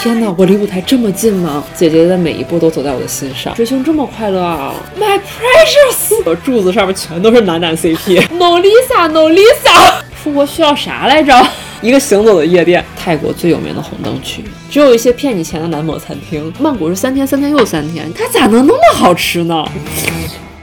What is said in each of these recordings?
天哪，我离舞台这么近吗？姐姐的每一步都走在我的心上，追星这么快乐啊！My precious，我柱子上面全都是男男 CP，No Lisa，No Lisa。出国需要啥来着？一个行走的夜店，泰国最有名的红灯区，只有一些骗你钱的男模餐厅。曼谷是三天三天又三天，它咋能那么好吃呢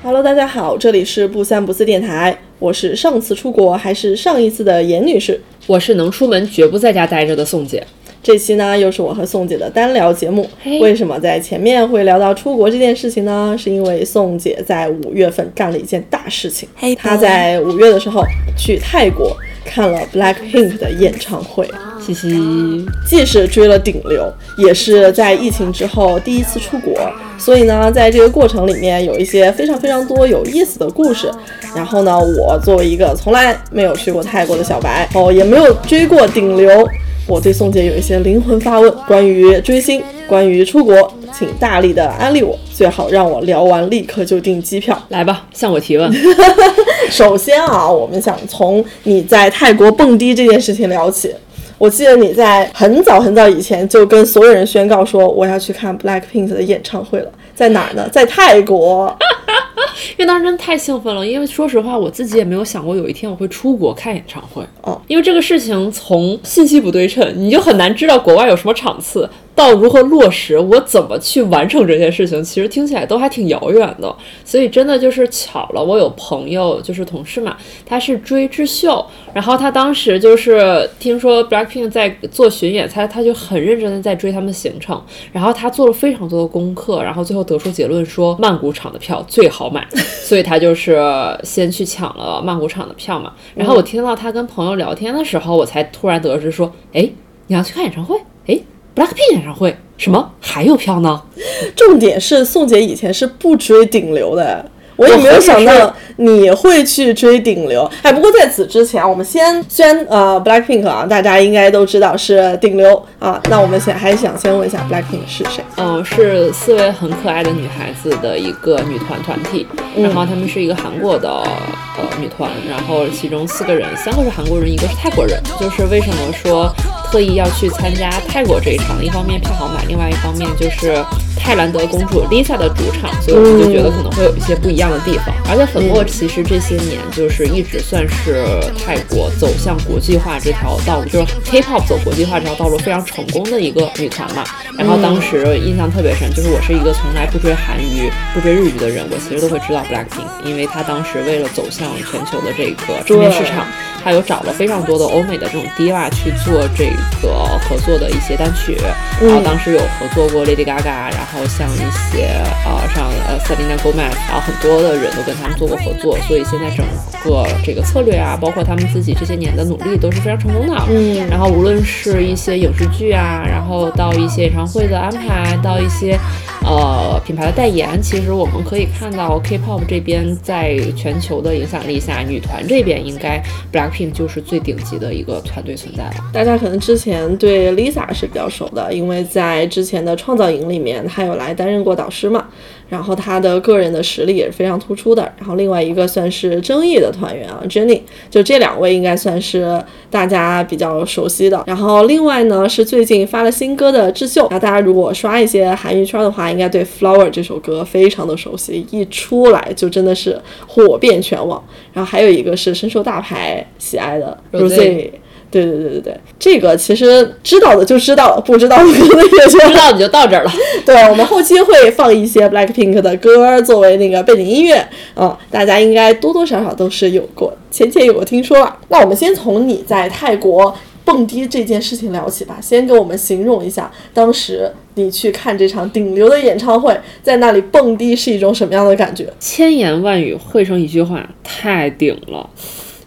？Hello，大家好，这里是不三不四电台，我是上次出国还是上一次的严女士，我是能出门绝不在家待着的宋姐。这期呢，又是我和宋姐的单聊节目。为什么在前面会聊到出国这件事情呢？是因为宋姐在五月份干了一件大事情。她在五月的时候去泰国看了 BLACKPINK 的演唱会。嘻嘻，既是追了顶流，也是在疫情之后第一次出国，所以呢，在这个过程里面有一些非常非常多有意思的故事。然后呢，我作为一个从来没有去过泰国的小白，哦，也没有追过顶流。我对宋姐有一些灵魂发问，关于追星，关于出国，请大力的安利我，最好让我聊完立刻就订机票。来吧，向我提问。首先啊，我们想从你在泰国蹦迪这件事情聊起。我记得你在很早很早以前就跟所有人宣告说我要去看 Blackpink 的演唱会了，在哪儿呢？在泰国。因为当时真的太兴奋了，因为说实话，我自己也没有想过有一天我会出国看演唱会哦。因为这个事情从信息不对称，你就很难知道国外有什么场次。到如何落实，我怎么去完成这些事情，其实听起来都还挺遥远的。所以真的就是巧了，我有朋友就是同事嘛，他是追智秀，然后他当时就是听说 Blackpink 在做巡演，他他就很认真的在追他们行程，然后他做了非常多的功课，然后最后得出结论说曼谷场的票最好买，所以他就是先去抢了曼谷场的票嘛。然后我听到他跟朋友聊天的时候，我才突然得知说，哎，你要去看演唱会，哎。Blackpink 演唱会什么还有票呢？重点是宋姐以前是不追顶流的。我也没有想到你会去追顶流，哎，不过在此之前，我们先虽然呃，Blackpink 啊，大家应该都知道是顶流啊，那我们先还想先问一下 Blackpink 是谁？嗯，是四位很可爱的女孩子的一个女团团体，然后她们是一个韩国的呃女团，然后其中四个人，三个是韩国人，一个是泰国人。就是为什么说特意要去参加泰国这一场？一方面票好买，另外一方面就是泰兰德公主 Lisa 的主场，所以我们就觉得可能会有一些不一样。的地方，而且粉墨其实这些年就是一直算是泰国走向国际化这条道路，就是 K-pop 走国际化这条道路非常成功的一个女团嘛。然后当时印象特别深，就是我是一个从来不追韩娱、不追日语的人，我其实都会知道 Blackpink，因为他当时为了走向全球的这个知名市场，他有找了非常多的欧美的这种 diva 去做这个合作的一些单曲。然后当时有合作过 Lady Gaga，然后像一些呃像呃 Selena Gomez，然后很多。的人都跟他们做过合作，所以现在整个这个策略啊，包括他们自己这些年的努力都是非常成功的。嗯，然后无论是一些影视剧啊，然后到一些演唱会的安排，到一些呃品牌的代言，其实我们可以看到 K-pop 这边在全球的影响力下，女团这边应该 Blackpink 就是最顶级的一个团队存在了。大家可能之前对 Lisa 是比较熟的，因为在之前的创造营里面，她有来担任过导师嘛。然后他的个人的实力也是非常突出的。然后另外一个算是争议的团员啊，Jennie，就这两位应该算是大家比较熟悉的。然后另外呢是最近发了新歌的智秀，那大家如果刷一些韩娱圈的话，应该对《Flower》这首歌非常的熟悉，一出来就真的是火遍全网。然后还有一个是深受大牌喜爱的 Rose。对对对对对，这个其实知道的就知道了，不知道的可能也就知道你就到这儿了。对我们后期会放一些 Blackpink 的歌作为那个背景音乐嗯，大家应该多多少少都是有过，浅浅有过听说了。那我们先从你在泰国蹦迪这件事情聊起吧，先给我们形容一下当时你去看这场顶流的演唱会，在那里蹦迪是一种什么样的感觉？千言万语汇成一句话，太顶了。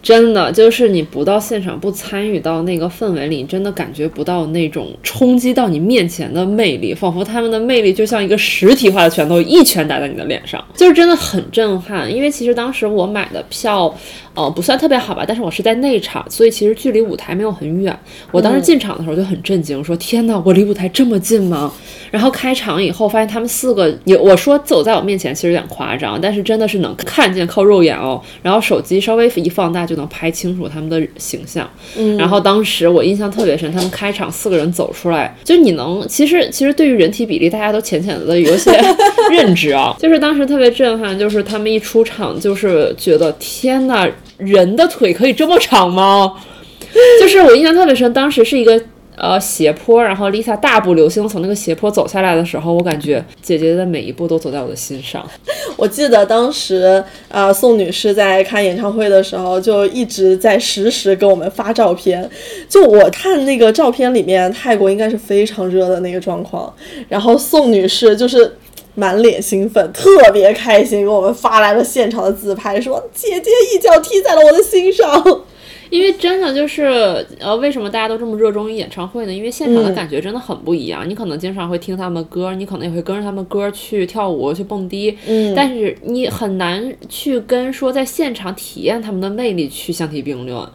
真的就是你不到现场，不参与到那个氛围里，你真的感觉不到那种冲击到你面前的魅力，仿佛他们的魅力就像一个实体化的拳头，一拳打在你的脸上，就是真的很震撼。因为其实当时我买的票。哦，不算特别好吧，但是我是在内场，所以其实距离舞台没有很远。我当时进场的时候就很震惊，说天哪，我离舞台这么近吗？然后开场以后发现他们四个，有我说走在我面前其实有点夸张，但是真的是能看见，靠肉眼哦。然后手机稍微一放大就能拍清楚他们的形象。嗯然后当时我印象特别深，他们开场四个人走出来，就你能其实其实对于人体比例，大家都浅浅的有一些 认知啊。就是当时特别震撼，就是他们一出场，就是觉得天呐，人的腿可以这么长吗？就是我印象特别深，当时是一个。呃，斜坡，然后 Lisa 大步流星从那个斜坡走下来的时候，我感觉姐姐的每一步都走在我的心上。我记得当时，呃，宋女士在看演唱会的时候，就一直在实时给我们发照片。就我看那个照片里面，泰国应该是非常热的那个状况，然后宋女士就是。满脸兴奋，特别开心，给我们发来了现场的自拍，说：“姐姐一脚踢在了我的心上。”因为真的就是，呃，为什么大家都这么热衷于演唱会呢？因为现场的感觉真的很不一样。你可能经常会听他们歌，你可能也会跟着他们歌去跳舞、去蹦迪，嗯但是你很难去跟说在现场体验他们的魅力去相提并论。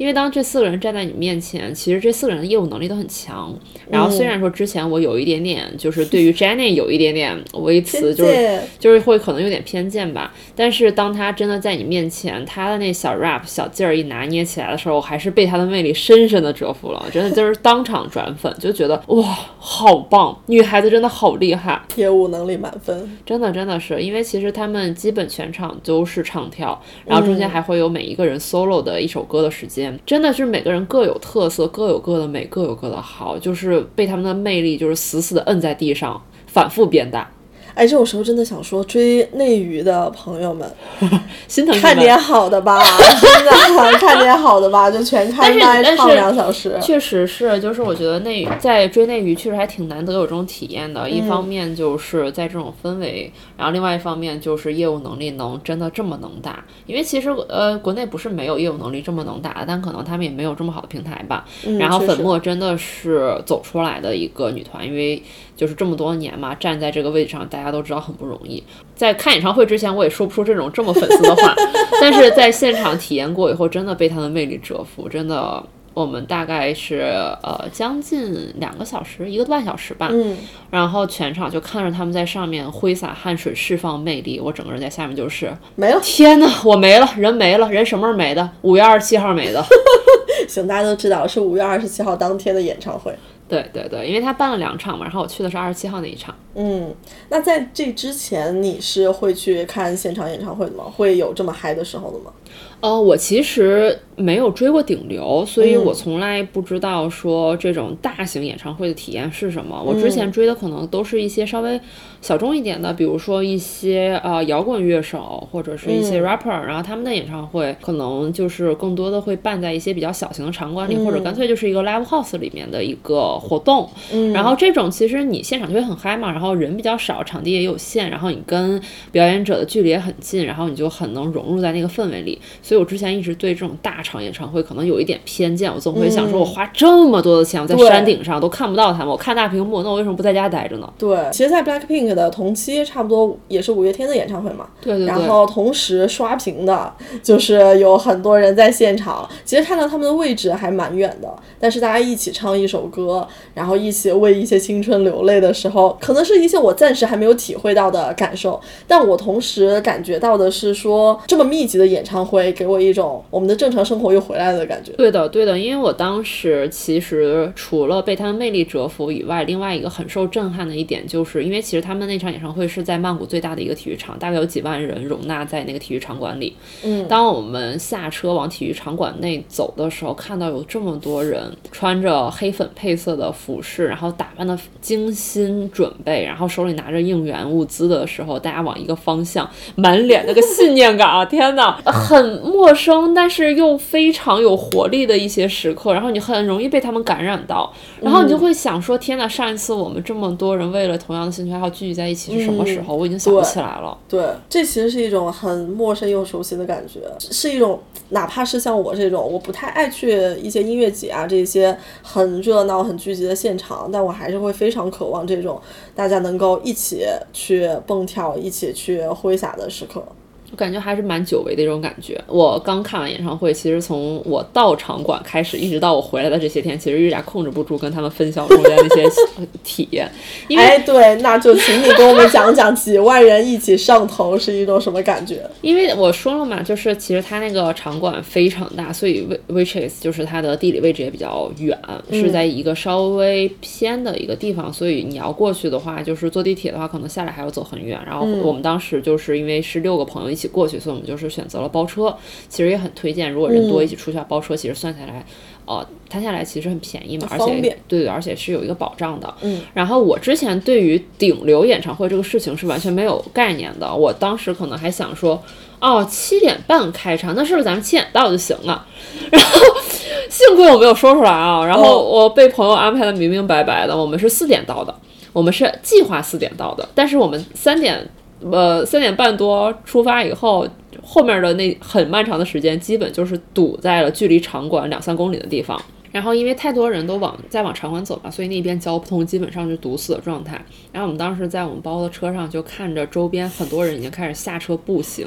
因为当这四个人站在你面前，其实这四个人的业务能力都很强。然后虽然说之前我有一点点，就是对于 Jennie 有一点点微词，就是见就是会可能有点偏见吧。但是当他真的在你面前，他的那小 rap 小劲儿一拿捏起来的时候，我还是被他的魅力深深的折服了，真的就是当场转粉，就觉得哇，好棒，女孩子真的好厉害。业务能力满分。真的真的是，因为其实他们基本全场都是唱跳，然后中间还会有每一个人 solo 的一首歌的时间，真的是每个人各有特色，各有各的美，各有各的好，就是被他们的魅力就是死死的摁在地上，反复变大，哎，这种时候真的想说，追内娱的朋友们，心疼。看点好的吧，真的看点好的吧，就全开麦唱两小时。确实是，就是我觉得内在追内娱确实还挺难得有这种体验的。一方面就是在这种氛围，然后另外一方面就是业务能力能真的这么能打。因为其实呃国内不是没有业务能力这么能打，但可能他们也没有这么好的平台吧。然后粉墨真的是走出来的一个女团，因为就是这么多年嘛，站在这个位置上，大家都知道很不容易。在看演唱会之前，我也说不出这种这么粉丝的话，但是在现场体验过以后，真的被他的魅力折服，真的。我们大概是呃将近两个小时，一个半小时吧，嗯，然后全场就看着他们在上面挥洒汗水，释放魅力，我整个人在下面就是没了。天呐，我没了，人没了，人什么时候没的？五月二十七号没的。行，大家都知道是五月二十七号当天的演唱会。对对对，因为他办了两场嘛，然后我去的是二十七号那一场。嗯，那在这之前你是会去看现场演唱会的吗？会有这么嗨的时候的吗？呃，我其实没有追过顶流，所以我从来不知道说这种大型演唱会的体验是什么。我之前追的可能都是一些稍微小众一点的，比如说一些呃摇滚乐手或者是一些 rapper，、然后他们的演唱会可能就是更多的会办在一些比较小型的场馆里，或者干脆就是一个 live house 里面的一个活动。然后这种其实你现场就会很嗨嘛，然后人比较少，场地也有限，然后你跟表演者的距离也很近，然后你就很能融入在那个氛围里。所以我之前一直对这种大场演唱会可能有一点偏见，我总会想说，我花这么多的钱，我在山顶上都看不到他们，我看大屏幕，那我为什么不在家待着呢？对，其实，在 Blackpink 的同期，差不多也是五月天的演唱会嘛。对对对。然后同时刷屏的，就是有很多人在现场。其实看到他们的位置还蛮远的，但是大家一起唱一首歌，然后一起为一些青春流泪的时候，可能是一些我暂时还没有体会到的感受。但我同时感觉到的是说，这么密集的演唱会给我一种我们的正常生活又回来了的感觉。对的，对的，因为我当时其实除了被他们魅力折服以外，另外一个很受震撼的一点，就是因为其实他们那场演唱会是在曼谷最大的一个体育场，大概有几万人容纳在那个体育场馆里。嗯，当我们下车往体育场馆内走的时候，看到有这么多人穿着黑粉配色的服饰，然后打扮的精心准备，然后手里拿着应援物资的时候，大家往一个方向，满脸那个信念感啊！天哪，很陌生，但是又非常有活力的一些时刻，然后你很容易被他们感染到，然后你就会想说：天哪，上一次我们这么多人为了同样的兴趣爱好聚集在一起是什么时候？我已经想不起来了。对，这其实是一种很陌生又熟悉的感觉，是一种哪怕是像我这种我不太爱去一些音乐节啊这些很热闹、很聚集的现场，但我还是会非常渴望这种大家能够一起去蹦跳、一起去挥洒的时刻。我感觉还是蛮久违的一种感觉。我刚看完演唱会，其实从我到场馆开始，一直到我回来的这些天，其实有点控制不住跟他们分享中间那些 体验。因为哎，对，那就请你跟我们讲讲几万人一起上头是一种什么感觉？因为我说了嘛，就是其实它那个场馆非常大，所以 which is 就是它的地理位置也比较远，是在一个稍微偏的一个地方，所以你要过去的话，就是坐地铁的话，可能下来还要走很远。然后我们当时就是因为是六个朋友一起过去，所以我们就是选择了包车。其实也很推荐，如果人多一起出去包车，其实算下来，呃，摊下来其实很便宜嘛，而且对对，而且是有一个保障的。嗯。然后我之前对于顶流演唱会这个事情是完全没有概念的，我当时可能还想说，哦，七点半开场，那是不是咱们七点到就行了？然后幸亏我没有说出来啊，然后我被朋友安排的明明白白的，我们是四点到的，我们是计划四点到的，但是我们三点。呃，三点半多出发以后，后面的那很漫长的时间，基本就是堵在了距离场馆两三公里的地方。然后因为太多人都往在往场馆走嘛，所以那边交通基本上是堵死的状态。然后我们当时在我们包的车上，就看着周边很多人已经开始下车步行。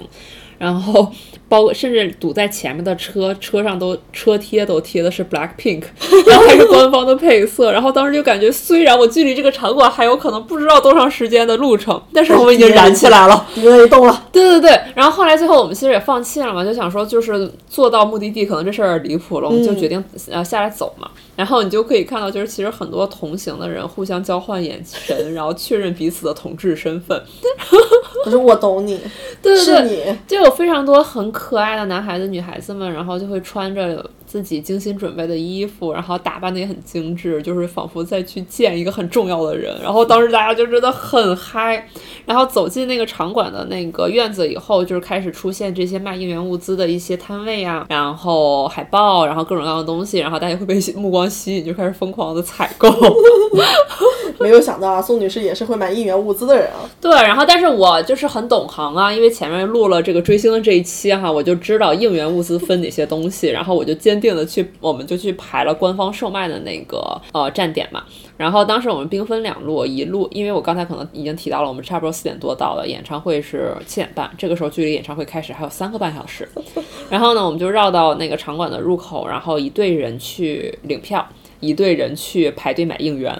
然后包括甚至堵在前面的车车上都车贴都贴的是 Black Pink，然后还是官方的配色。然后当时就感觉，虽然我距离这个场馆还有可能不知道多长时间的路程，但是我们已经燃起来了，因为动了。对对对。然后后来最后我们其实也放弃了嘛，就想说就是坐到目的地可能这事儿离谱了，我们就决定呃下来走嘛。然后你就可以看到，就是其实很多同行的人互相交换眼神，然后确认彼此的同志身份。可是我懂你，对对对，你。就有非常多很可爱的男孩子、女孩子们，然后就会穿着自己精心准备的衣服，然后打扮的也很精致，就是仿佛在去见一个很重要的人。然后当时大家就真的很嗨。然后走进那个场馆的那个院子以后，就是开始出现这些卖应援物资的一些摊位啊，然后海报，然后各种各样的东西，然后大家会被目光吸引，就开始疯狂的采购。没有想到啊，宋女士也是会买应援物资的人啊。对，然后但是我就是很懂行啊，因为前面录了这个追星的这一期哈，我就知道应援物资分哪些东西，然后我就坚定的去，我们就去排了官方售卖的那个呃站点嘛。然后当时我们兵分两路，一路因为我刚才可能已经提到了，我们差不多四点多到了，演唱会是七点半，这个时候距离演唱会开始还有三个半小时。然后呢，我们就绕到那个场馆的入口，然后一队人去领票，一队人去排队买应援。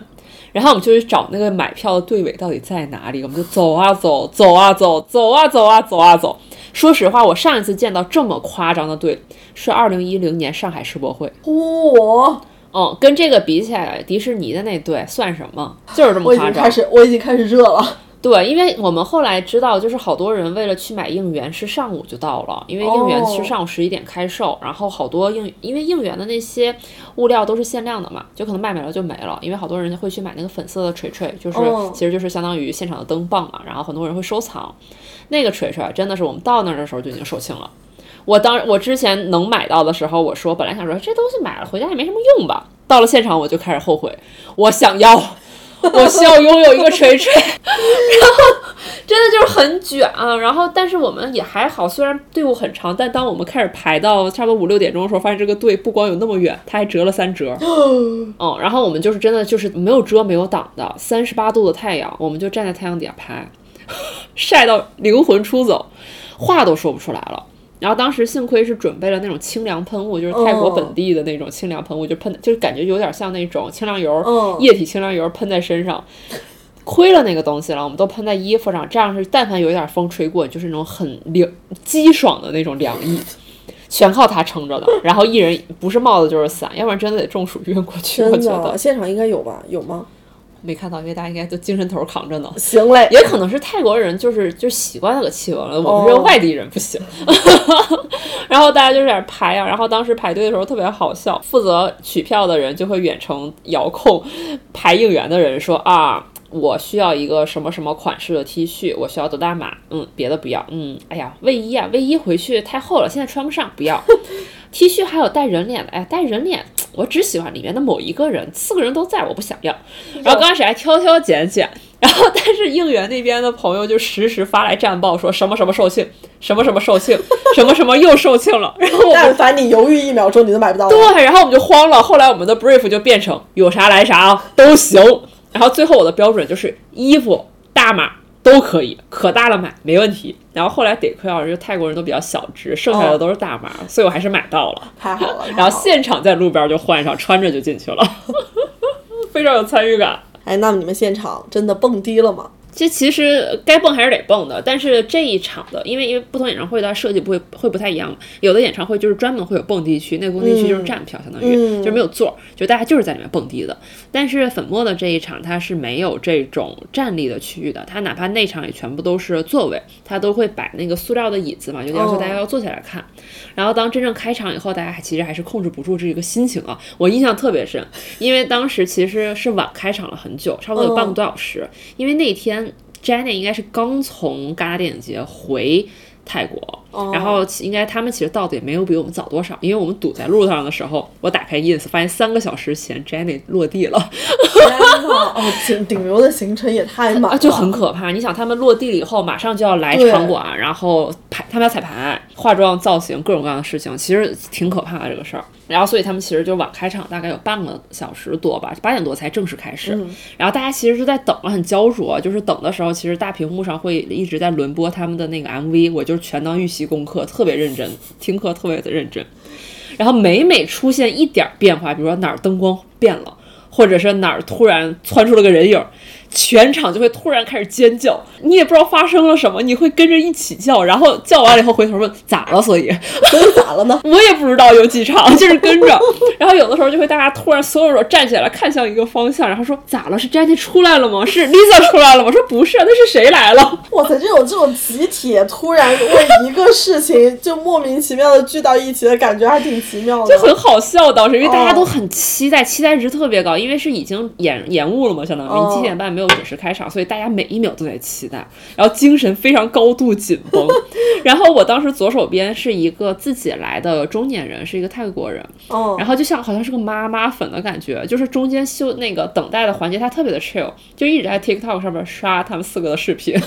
然后我们就去找那个买票的队尾到底在哪里，我们就走啊走，走啊走，走啊走啊走啊走。说实话，我上一次见到这么夸张的队是二零一零年上海世博会。嚯！嗯，跟这个比起来，迪士尼的那队算什么？就是这么夸张。开始，我已经开始热了。对，因为我们后来知道，就是好多人为了去买应援，是上午就到了，因为应援是上午十一点开售，然后好多应，因为应援的那些物料都是限量的嘛，就可能卖没了就没了，因为好多人会去买那个粉色的锤锤，就是其实就是相当于现场的灯棒嘛，然后很多人会收藏那个锤锤，真的是我们到那儿的时候就已经售罄了。我当我之前能买到的时候，我说本来想说这东西买了回家也没什么用吧，到了现场我就开始后悔，我想要。我需要拥有一个锤锤，然后真的就是很卷啊。然后，但是我们也还好，虽然队伍很长，但当我们开始排到差不多五六点钟的时候，发现这个队不光有那么远，它还折了三折。嗯，然后我们就是真的就是没有遮没有挡的，三十八度的太阳，我们就站在太阳底下拍，晒到灵魂出走，话都说不出来了。然后当时幸亏是准备了那种清凉喷雾，就是泰国本地的那种清凉喷雾，就喷，就是感觉有点像那种清凉油，液体清凉油喷在身上。亏了那个东西了，我们都喷在衣服上，这样是但凡有一点风吹过，就是那种很凉、激爽的那种凉意，全靠它撑着的。然后一人不是帽子就是伞，要不然真的得中暑晕过去。我觉得现场应该有吧？有吗？没看到，因为大家应该都精神头扛着呢。行嘞，也可能是泰国人就是就习惯那个气温了，我们这外地人不行。然后大家就在那排啊，然后当时排队的时候特别好笑，负责取票的人就会远程遥控排应援的人说啊，我需要一个什么什么款式的 T 恤，我需要多大码？嗯，别的不要。嗯，哎呀，卫衣啊，卫衣回去太厚了，现在穿不上，不要。T 恤还有带人脸的，哎，带人脸，我只喜欢里面的某一个人，四个人都在，我不想要。然后刚开始还挑挑拣拣，然后但是应援那边的朋友就实时发来战报，说什么什么售罄，什么什么售罄，什么什么又售罄了。然后但凡你犹豫一秒钟，你都买不到。对，然后我们就慌了。后来我们的 brief 就变成有啥来啥都行。然后最后我的标准就是衣服大码都可以，可大了买没问题。然后后来得亏啊，就泰国人都比较小只，剩下的都是大码，所以我还是买到了。太好了。然后现场在路边就换上，穿着就进去了，非常有参与感。哎，那么你们现场真的蹦迪了吗？这其实该蹦还是得蹦的，但是这一场的，因为因为不同演唱会它设计不会会不太一样，有的演唱会就是专门会有蹦迪区，那个蹦迪区就是站票，相当于就是没有座，就大家就是在里面蹦迪的。但是粉墨的这一场它是没有这种站立的区域的，它哪怕内场也全部都是座位，它都会摆那个塑料的椅子嘛，就要求大家要坐下来看。然后当真正开场以后，大家其实还是控制不住这个心情啊，我印象特别深，因为当时其实是晚开场了很久，差不多有半个多小时，因为那天。Jenny 应该是刚从戛纳电影节回泰国，然后应该他们其实到的也没有比我们早多少，因为我们堵在路上的时候，我打开 ins 发现三个小时前 Jenny 落地了。天呐，哦，顶顶流的行程也太满了，就很可怕。你想，他们落地了以后，马上就要来场馆，然后排他们要彩排、化妆、造型，各种各样的事情，其实挺可怕的这个事儿。然后，所以他们其实就晚开场，大概有半个小时多吧，八点多才正式开始。然后大家其实是在等了，很焦灼。就是等的时候，其实大屏幕上会一直在轮播他们的那个 MV，我就是全当预习功课，特别认真，听课特别的认真。然后每每出现一点变化，比如说哪儿灯光变了，或者是哪儿突然窜出了个人影。全场就会突然开始尖叫，你也不知道发生了什么，你会跟着一起叫，然后叫完了以后回头问咋了，所以所以咋了呢？我也不知道有几场，就是跟着，然后有的时候就会大家突然所有人站起来看向一个方向，然后说咋了？是 Jenny 出来了吗？是 Lisa 出来了吗？说不是，那是谁来了？哇塞，这种这种集体突然为一个事情就莫名其妙的聚到一起的感觉还挺奇妙的，就很好笑当时，因为大家都很期待，期待值特别高，因为是已经延延误了嘛，相当于七点半没有。准时开场，所以大家每一秒都在期待，然后精神非常高度紧绷。然后我当时左手边是一个自己来的中年人，是一个泰国人，哦，然后就像好像是个妈妈粉的感觉，就是中间休那个等待的环节，他特别的 chill，就一直在 TikTok 上面刷他们四个的视频。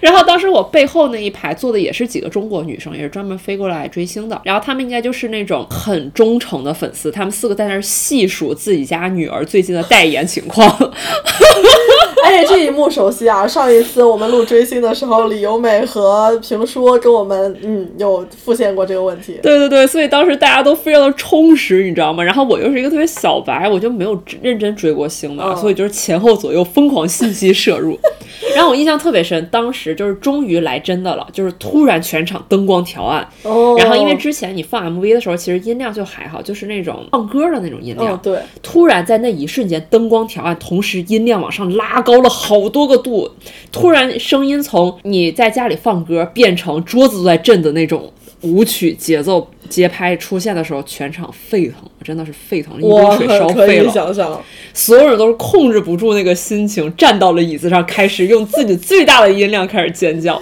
然后当时我背后那一排坐的也是几个中国女生，也是专门飞过来追星的。然后他们应该就是那种很忠诚的粉丝，他们四个在那儿细数自己家女儿最近的代言情况。哎，这一幕熟悉啊！上一次我们录追星的时候，李由美和评书跟我们嗯有复现过这个问题。对对对，所以当时大家都非常的充实，你知道吗？然后我又是一个特别小白，我就没有认真追过星的，所以就是前后左右疯狂信息摄入。然后我印象特别深，当时就是终于来真的了，就是突然全场灯光调暗。哦。然后因为之前你放 MV 的时候，其实音量就还好，就是那种放歌的那种音量。对。突然在那一瞬间，灯光调暗，同时音量往上拉高了好多个度，突然声音从你在家里放歌变成桌子都在震的那种舞曲节奏节拍出现的时候，全场沸腾，真的是沸腾，一锅水烧沸了。想想，所有人都是控制不住那个心情，站到了椅子上，开始用自己最大的音量开始尖叫，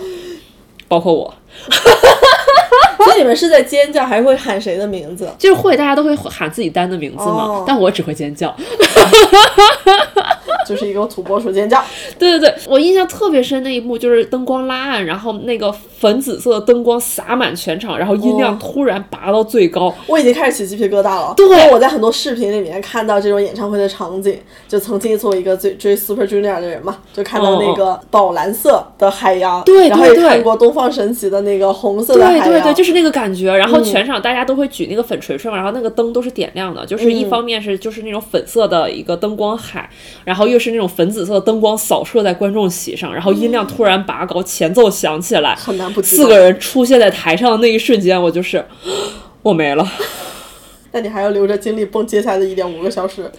包括我。所以你们是在尖叫，还会喊谁的名字？就是会，大家都会喊自己单的名字嘛。但我只会尖叫。就是一个土拨鼠尖叫，对对对，我印象特别深那一幕就是灯光拉暗，然后那个粉紫色的灯光洒满全场，然后音量突然拔到最高，我已经开始起鸡皮疙瘩了。对，我在很多视频里面看到这种演唱会的场景，就曾经作为一个追追 Super Junior 的人嘛，就看到那个宝蓝色的海洋，对，然后也看过东方神起的那个红色的海洋，对对对，就是那个感觉。然后全场大家都会举那个粉锤锤嘛，然后那个灯都是点亮的，就是一方面是就是那种粉色的一个灯光海，然后又是那种粉紫色的。灯光扫射在观众席上，然后音量突然拔高，前奏响起来，很难不四个人出现在台上的那一瞬间，我就是我没了。那你还要留着精力蹦接下来的一点五个小时？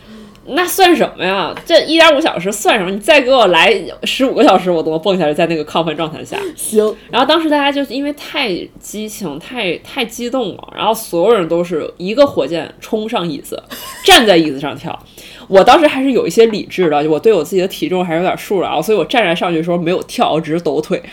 那算什么呀？这一点五小时算什么？你再给我来十五个小时，我都能蹦下来，在那个亢奋状态下。行。然后当时大家就因为太激情、太太激动了，然后所有人都是一个火箭冲上椅子，站在椅子上跳。我当时还是有一些理智的，我对我自己的体重还是有点数的啊，所以我站着上去的时候没有跳，我只是抖腿。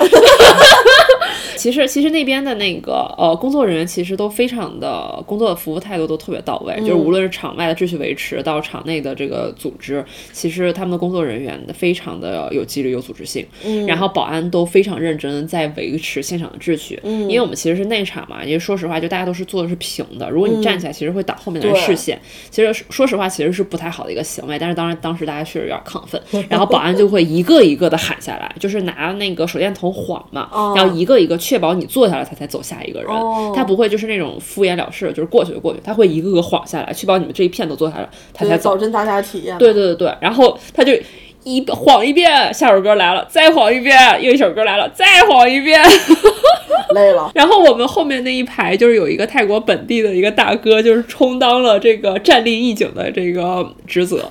其实其实那边的那个呃工作人员其实都非常的工作的服务态度都特别到位，就是无论是场外的秩序维持到场内的这个组织，其实他们的工作人员非常的有纪律有组织性，嗯。然后保安都非常认真在维持现场的秩序，嗯。因为我们其实是内场嘛，因为说实话就大家都是坐的是平的，如果你站起来其实会挡后面的人视线，其实说实话其实是不太好的一个行为，但是当然当时大家确实有点亢奋，然后保安就会一个一个的喊下来，就是拿那个手电筒晃嘛，哦。然后一个一个确保你坐下来，他才走下一个人，哦他不会就是那种敷衍了事，就是过去就过去，他会一个个晃下来，确保你们这一片都坐下来，他才走对保。证大家体验。对对对对，然后他就一晃一遍，下首歌来了，再晃一遍，又一首歌来了，再晃一遍。累了。然后我们后面那一排就是有一个泰国本地的一个大哥，就是充当了这个站立义警的这个职责。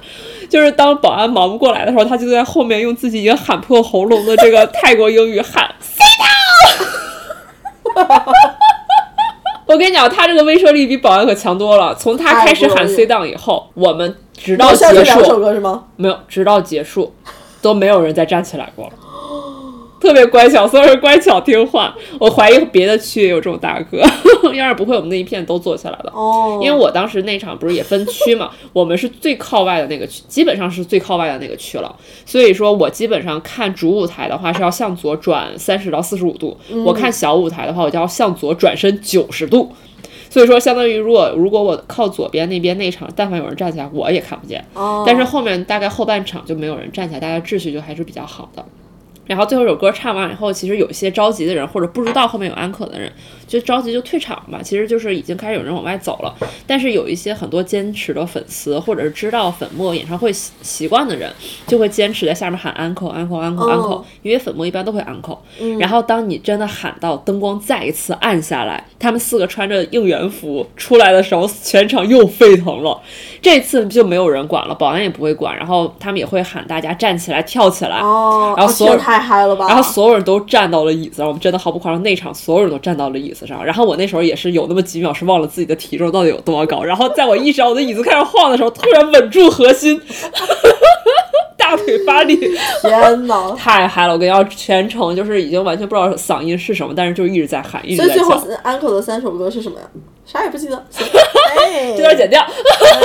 就是当保安忙不过来的时候，他就在后面用自己已经喊破喉咙的这个泰国英语喊 “sit down”。我跟你讲，他这个威慑力比保安可强多了。从他开始喊太不容易 “sit down” 以后，我们直到结束首歌是吗？没有，直到结束都没有人再站起来过了。特别乖巧，所有人乖巧听话。我怀疑别的区也有这种大哥，要是不会，我们那一片都坐下来了。哦，因为我当时那场不是也分区嘛，我们是最靠外的那个区，基本上是最靠外的那个区了。所以说我基本上看主舞台的话是要向左转三十到四十五度，我看小舞台的话我就要向左转身九十度。所以说，相当于如果如果我靠左边那边那场，但凡有人站起来，我也看不见。哦，但是后面大概后半场就没有人站起来，大家秩序就还是比较好的。然后最后一首歌唱完以后，其实有一些着急的人或者不知道后面有安可的人，就着急就退场吧。其实就是已经开始有人往外走了。但是有一些很多坚持的粉丝，或者是知道粉末演唱会习习惯的人，就会坚持在下面喊 uncle uncle uncle uncle，、哦因为粉末一般都会 uncle、然后当你真的喊到灯光再一次暗下来，他们四个穿着应援服出来的时候，全场又沸腾了。这次就没有人管了，保安也不会管，然后他们也会喊大家站起来、跳起来。哦，然后所有人太嗨了吧？然后所有人都站到了椅子上，我们真的毫不夸张，那场所有人都站到了椅子上。然后我那时候也是有那么几秒是忘了自己的体重到底有多高，然后在我意识到我的椅子开始晃的时候，突然稳住核心，大腿发力，天哪！太嗨了！我跟你要全程就是已经完全不知道嗓音是什么，但是就一直在喊，一直在所以最后叫，安可的三首歌是什么呀？啥也不记得。行 哎，这段剪掉。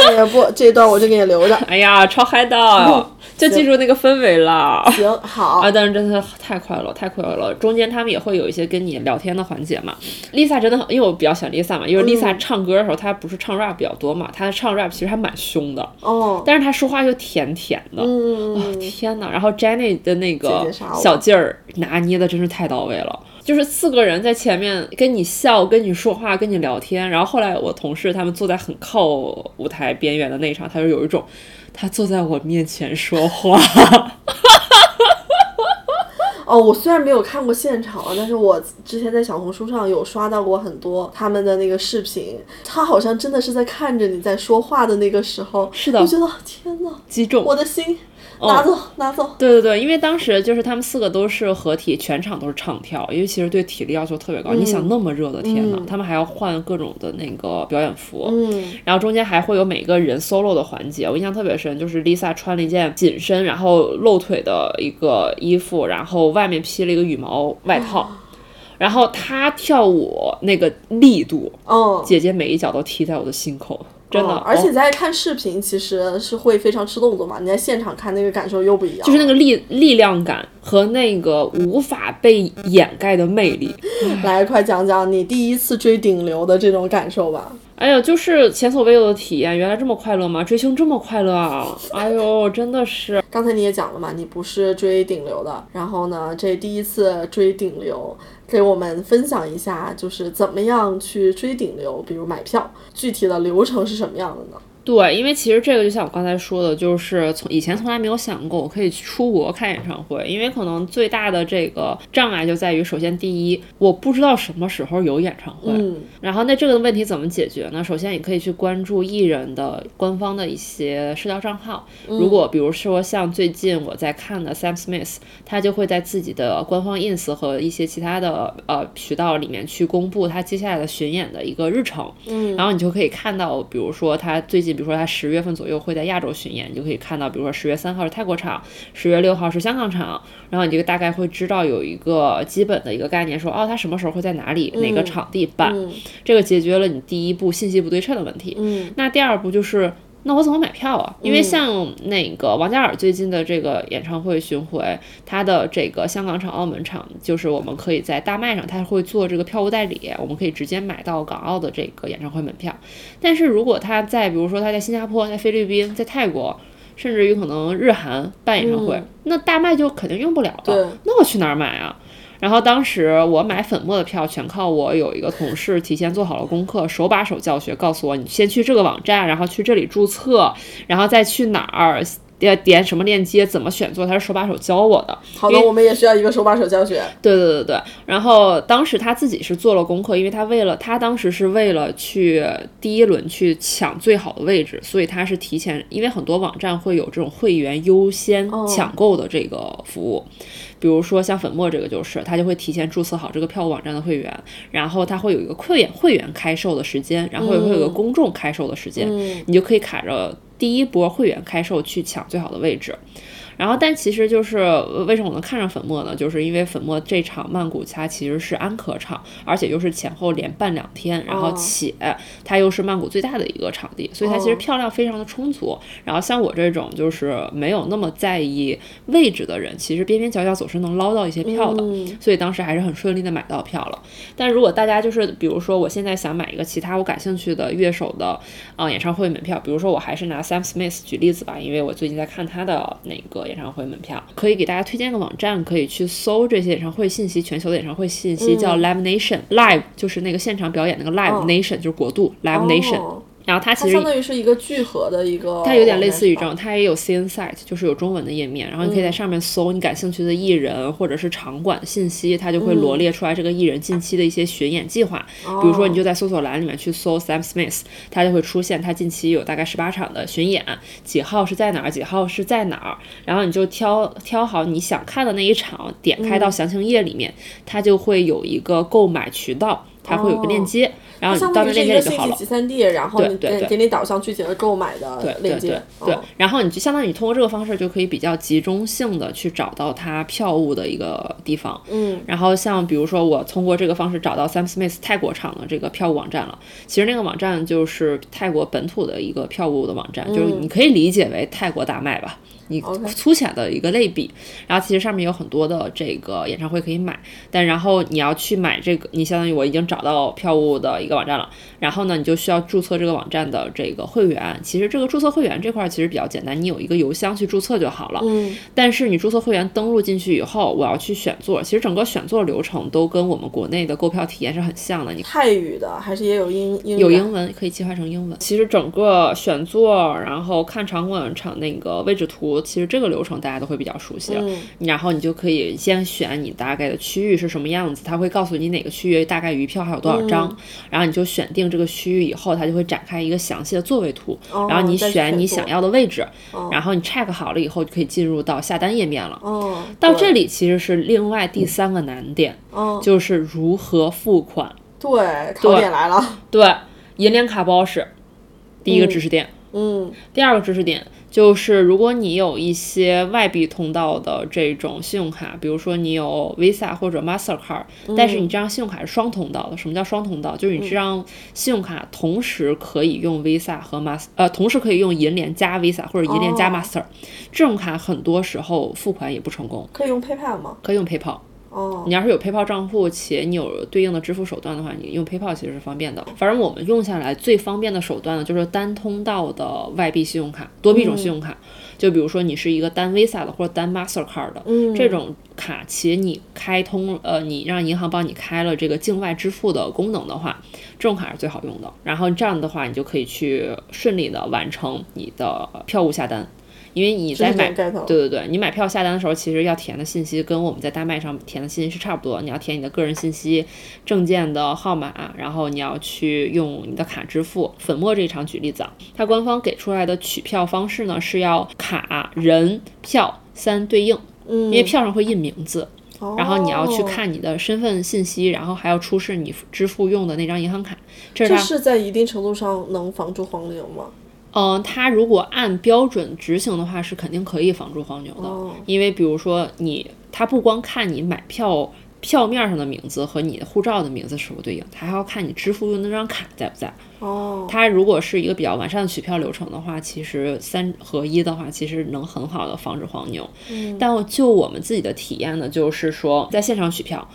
哎呀不，这段我就给你留着。哎呀，超嗨的，就记住那个氛围了。行，好啊，，但是真的太快乐，太快乐了。中间他们也会有一些跟你聊天的环节嘛。Lisa 真的很，因为我比较喜欢 Lisa 嘛，因为 Lisa 唱歌的时候，她不是唱 rap 比较多嘛，她唱 rap 其实还蛮凶的，哦，但是她说话又甜甜的。嗯，哦天呐，然后 Jenny 的那个小劲儿拿捏的真是太到位了。就是四个人在前面跟你笑、跟你说话、跟你聊天，然后后来我同事他们坐在很靠舞台边缘的那一场，他就有一种他坐在我面前说话，哦，我虽然没有看过现场啊，但是我之前在小红书上有刷到过很多他们的那个视频，他好像真的是在看着你在说话的那个时候，是的。我觉得天哪，击中。我的心拿走，拿走。对对对，因为当时就是他们四个都是合体，全场都是唱跳，因为其实对体力要求特别高。你想那么热的天呐，他们还要换各种的那个表演服，嗯，然后中间还会有每个人 solo 的环节。我印象特别深，就是 Lisa 穿了一件紧身然后露腿的一个衣服，然后外面披了一个羽毛外套。然后她跳舞那个力度，嗯，姐姐每一脚都踢在我的心口，真的。嗯而且哦在看视频，其实是会非常吃动作嘛。你在现场看那个感受又不一样，就是那个力力量感和那个无法被掩盖的魅力。来，快讲讲你第一次追顶流的这种感受吧。哎呀，就是前所未有的体验，原来这么快乐吗？追星这么快乐啊！哎呦，真的是。刚才你也讲了嘛，你不是追顶流的，然后呢，这第一次追顶流，给我们分享一下，就是怎么样去追顶流，比如买票，具体的流程是什么样的呢？对，因为其实这个就像我刚才说的，就是从以前从来没有想过我可以去出国看演唱会，因为可能最大的这个障碍就在于，首先第一，我不知道什么时候有演唱会，嗯然后那这个问题怎么解决呢？首先，你可以去关注艺人的官方的一些社交账号。如果比如说像最近我在看的 Sam Smith，他就会在自己的官方 ins 和一些其他的呃渠道里面去公布他接下来的巡演的一个日程。嗯然后你就可以看到，比如说他最近比如说他十月份左右会在亚洲巡演，你就可以看到，比如说十月三号是泰国场，十月六号是香港场，然后你就大概会知道有一个基本的一个概念，说哦，他什么时候会在哪里、哪个场地办，这个解决了你第一步信息不对称的问题。嗯，那第二步就是。那我怎么买票啊？因为像那个王嘉尔最近的这个演唱会巡回，他的这个香港场、澳门场，就是我们可以在大麦上，他会做这个票务代理，我们可以直接买到港澳的这个演唱会门票。但是如果他在，比如说他在新加坡、在菲律宾、在泰国，甚至于可能日韩办演唱会，那大麦就肯定用不了了。那我去哪儿买啊？然后当时我买粉末的票，全靠我有一个同事提前做好了功课，手把手教学，告诉我你先去这个网站，然后去这里注册，然后再去哪儿点点什么链接，怎么选座，他是手把手教我的。好的，我们也需要一个手把手教学。对对对对。然后当时他自己是做了功课，因为他为了他当时是为了去第一轮去抢最好的位置，所以他是提前，因为很多网站会有这种会员优先抢购的这个服务。比如说像粉末这个就是，他就会提前注册好这个票务网站的会员，然后他会有一个会员会员开售的时间，然后也会有个公众开售的时间，你就可以卡着第一波会员开售去抢最好的位置。然后，但其实就是为什么我能看上粉墨呢？就是因为粉墨这场曼谷它其实是安可场，而且又是前后连办两天，然后且它又是曼谷最大的一个场地，所以它其实票量非常的充足。然后像我这种就是没有那么在意位置的人，其实边边角角总是能捞到一些票的，所以当时还是很顺利的买到票了。但如果大家就是比如说我现在想买一个其他我感兴趣的乐手的啊演唱会门票，比如说我还是拿 Sam Smith 举例子吧，因为我最近在看他的那个。演唱会门票。可以给大家推荐个网站，可以去搜这些演唱会信息，全球的演唱会信息叫 Live Nation，Live 就是那个现场表演那个 Live Nation 就是国度 Live Nation。然后它其实相当于是一个聚合的一个，它有点类似于这种，它也有 C N site，就是有中文的页面，然后你可以在上面搜你感兴趣的艺人或者是场馆的信息，它就会罗列出来这个艺人近期的一些巡演计划。比如说，你就在搜索栏里面去搜 Sam Smith，它就会出现他近期有大概十八场的巡演，几号是在哪儿，几号是在哪儿，然后你就挑挑好你想看的那一场，点开到详情页里面，它就会有一个购买渠道，它会有个链接。然后你到那链接里就好了。集散地，然后你给给你导向具体的购买的链接。对，然后你就相当于你通过这个方式就可以比较集中性的去找到它票务的一个地方。嗯。然后像比如说我通过这个方式找到 Sam Smith 泰国场的这个票务网站了，其实那个网站就是泰国本土的一个票务的网站，就是你可以理解为泰国大麦吧。你粗浅的一个类比，然后其实上面有很多的这个演唱会可以买，但然后你要去买这个，你相当于我已经找到票务的一个网站了，然后呢，你就需要注册这个网站的这个会员。其实这个注册会员这块其实比较简单，你有一个邮箱去注册就好了。嗯。但是你注册会员登录进去以后，我要去选座，其实整个选座流程都跟我们国内的购票体验是很像的。你泰语的还是也有英英有英文可以切换成英文。其实整个选座，然后看场馆场那个位置图。其实这个流程大家都会比较熟悉了，然后你就可以先选你大概的区域是什么样子，他会告诉你哪个区域大概余票还有多少张，然后你就选定这个区域以后，它就会展开一个详细的座位图，然后你选你想要的位置，然后你 check 好了以后就可以进入到下单页面了。到这里其实是另外第三个难点，就是如何付款。对，考点来了。对，银联卡包是第一个知识点。嗯，第二个知识点。就是如果你有一些外币通道的这种信用卡，比如说你有 Visa 或者 Mastercard，但是你这张信用卡是双通道的。什么叫双通道？就是你这张信用卡同时可以用 Visa 和 Master，呃，同时可以用银联加 Visa 或者银联加 Master。这种卡很多时候付款也不成功。可以用 PayPal 吗？可以用 PayPal。哦，你要是有 PayPal 账户且你有对应的支付手段的话，你用 PayPal 其实是方便的。反正我们用下来最方便的手段呢，就是单通道的外币信用卡、多币种信用卡。就比如说你是一个单 Visa 的或者单 Mastercard 的这种卡，且你开通呃，你让银行帮你开了这个境外支付的功能的话，这种卡是最好用的。然后这样的话，你就可以去顺利的完成你的票务下单。因为你在买，对对对，你买票下单的时候，其实要填的信息跟我们在大麦上填的信息是差不多。你要填你的个人信息、证件的号码，然后你要去用你的卡支付。粉末这一场举例子啊，它官方给出来的取票方式呢是要卡、人、票三对应，因为票上会印名字，然后你要去看你的身份信息，然后还要出示你支付用的那张银行卡。这是在一定程度上能防住黄牛吗？嗯，它如果按标准执行的话，是肯定可以防住黄牛的，哦因为比如说你，它不光看你买票票面上的名字和你的护照的名字是否对应，它还要看你支付用的那张卡在不在。哦，它如果是一个比较完善的取票流程的话，其实三合一的话，其实能很好的防止黄牛。嗯但我就我们自己的体验呢，就是说在现场取票，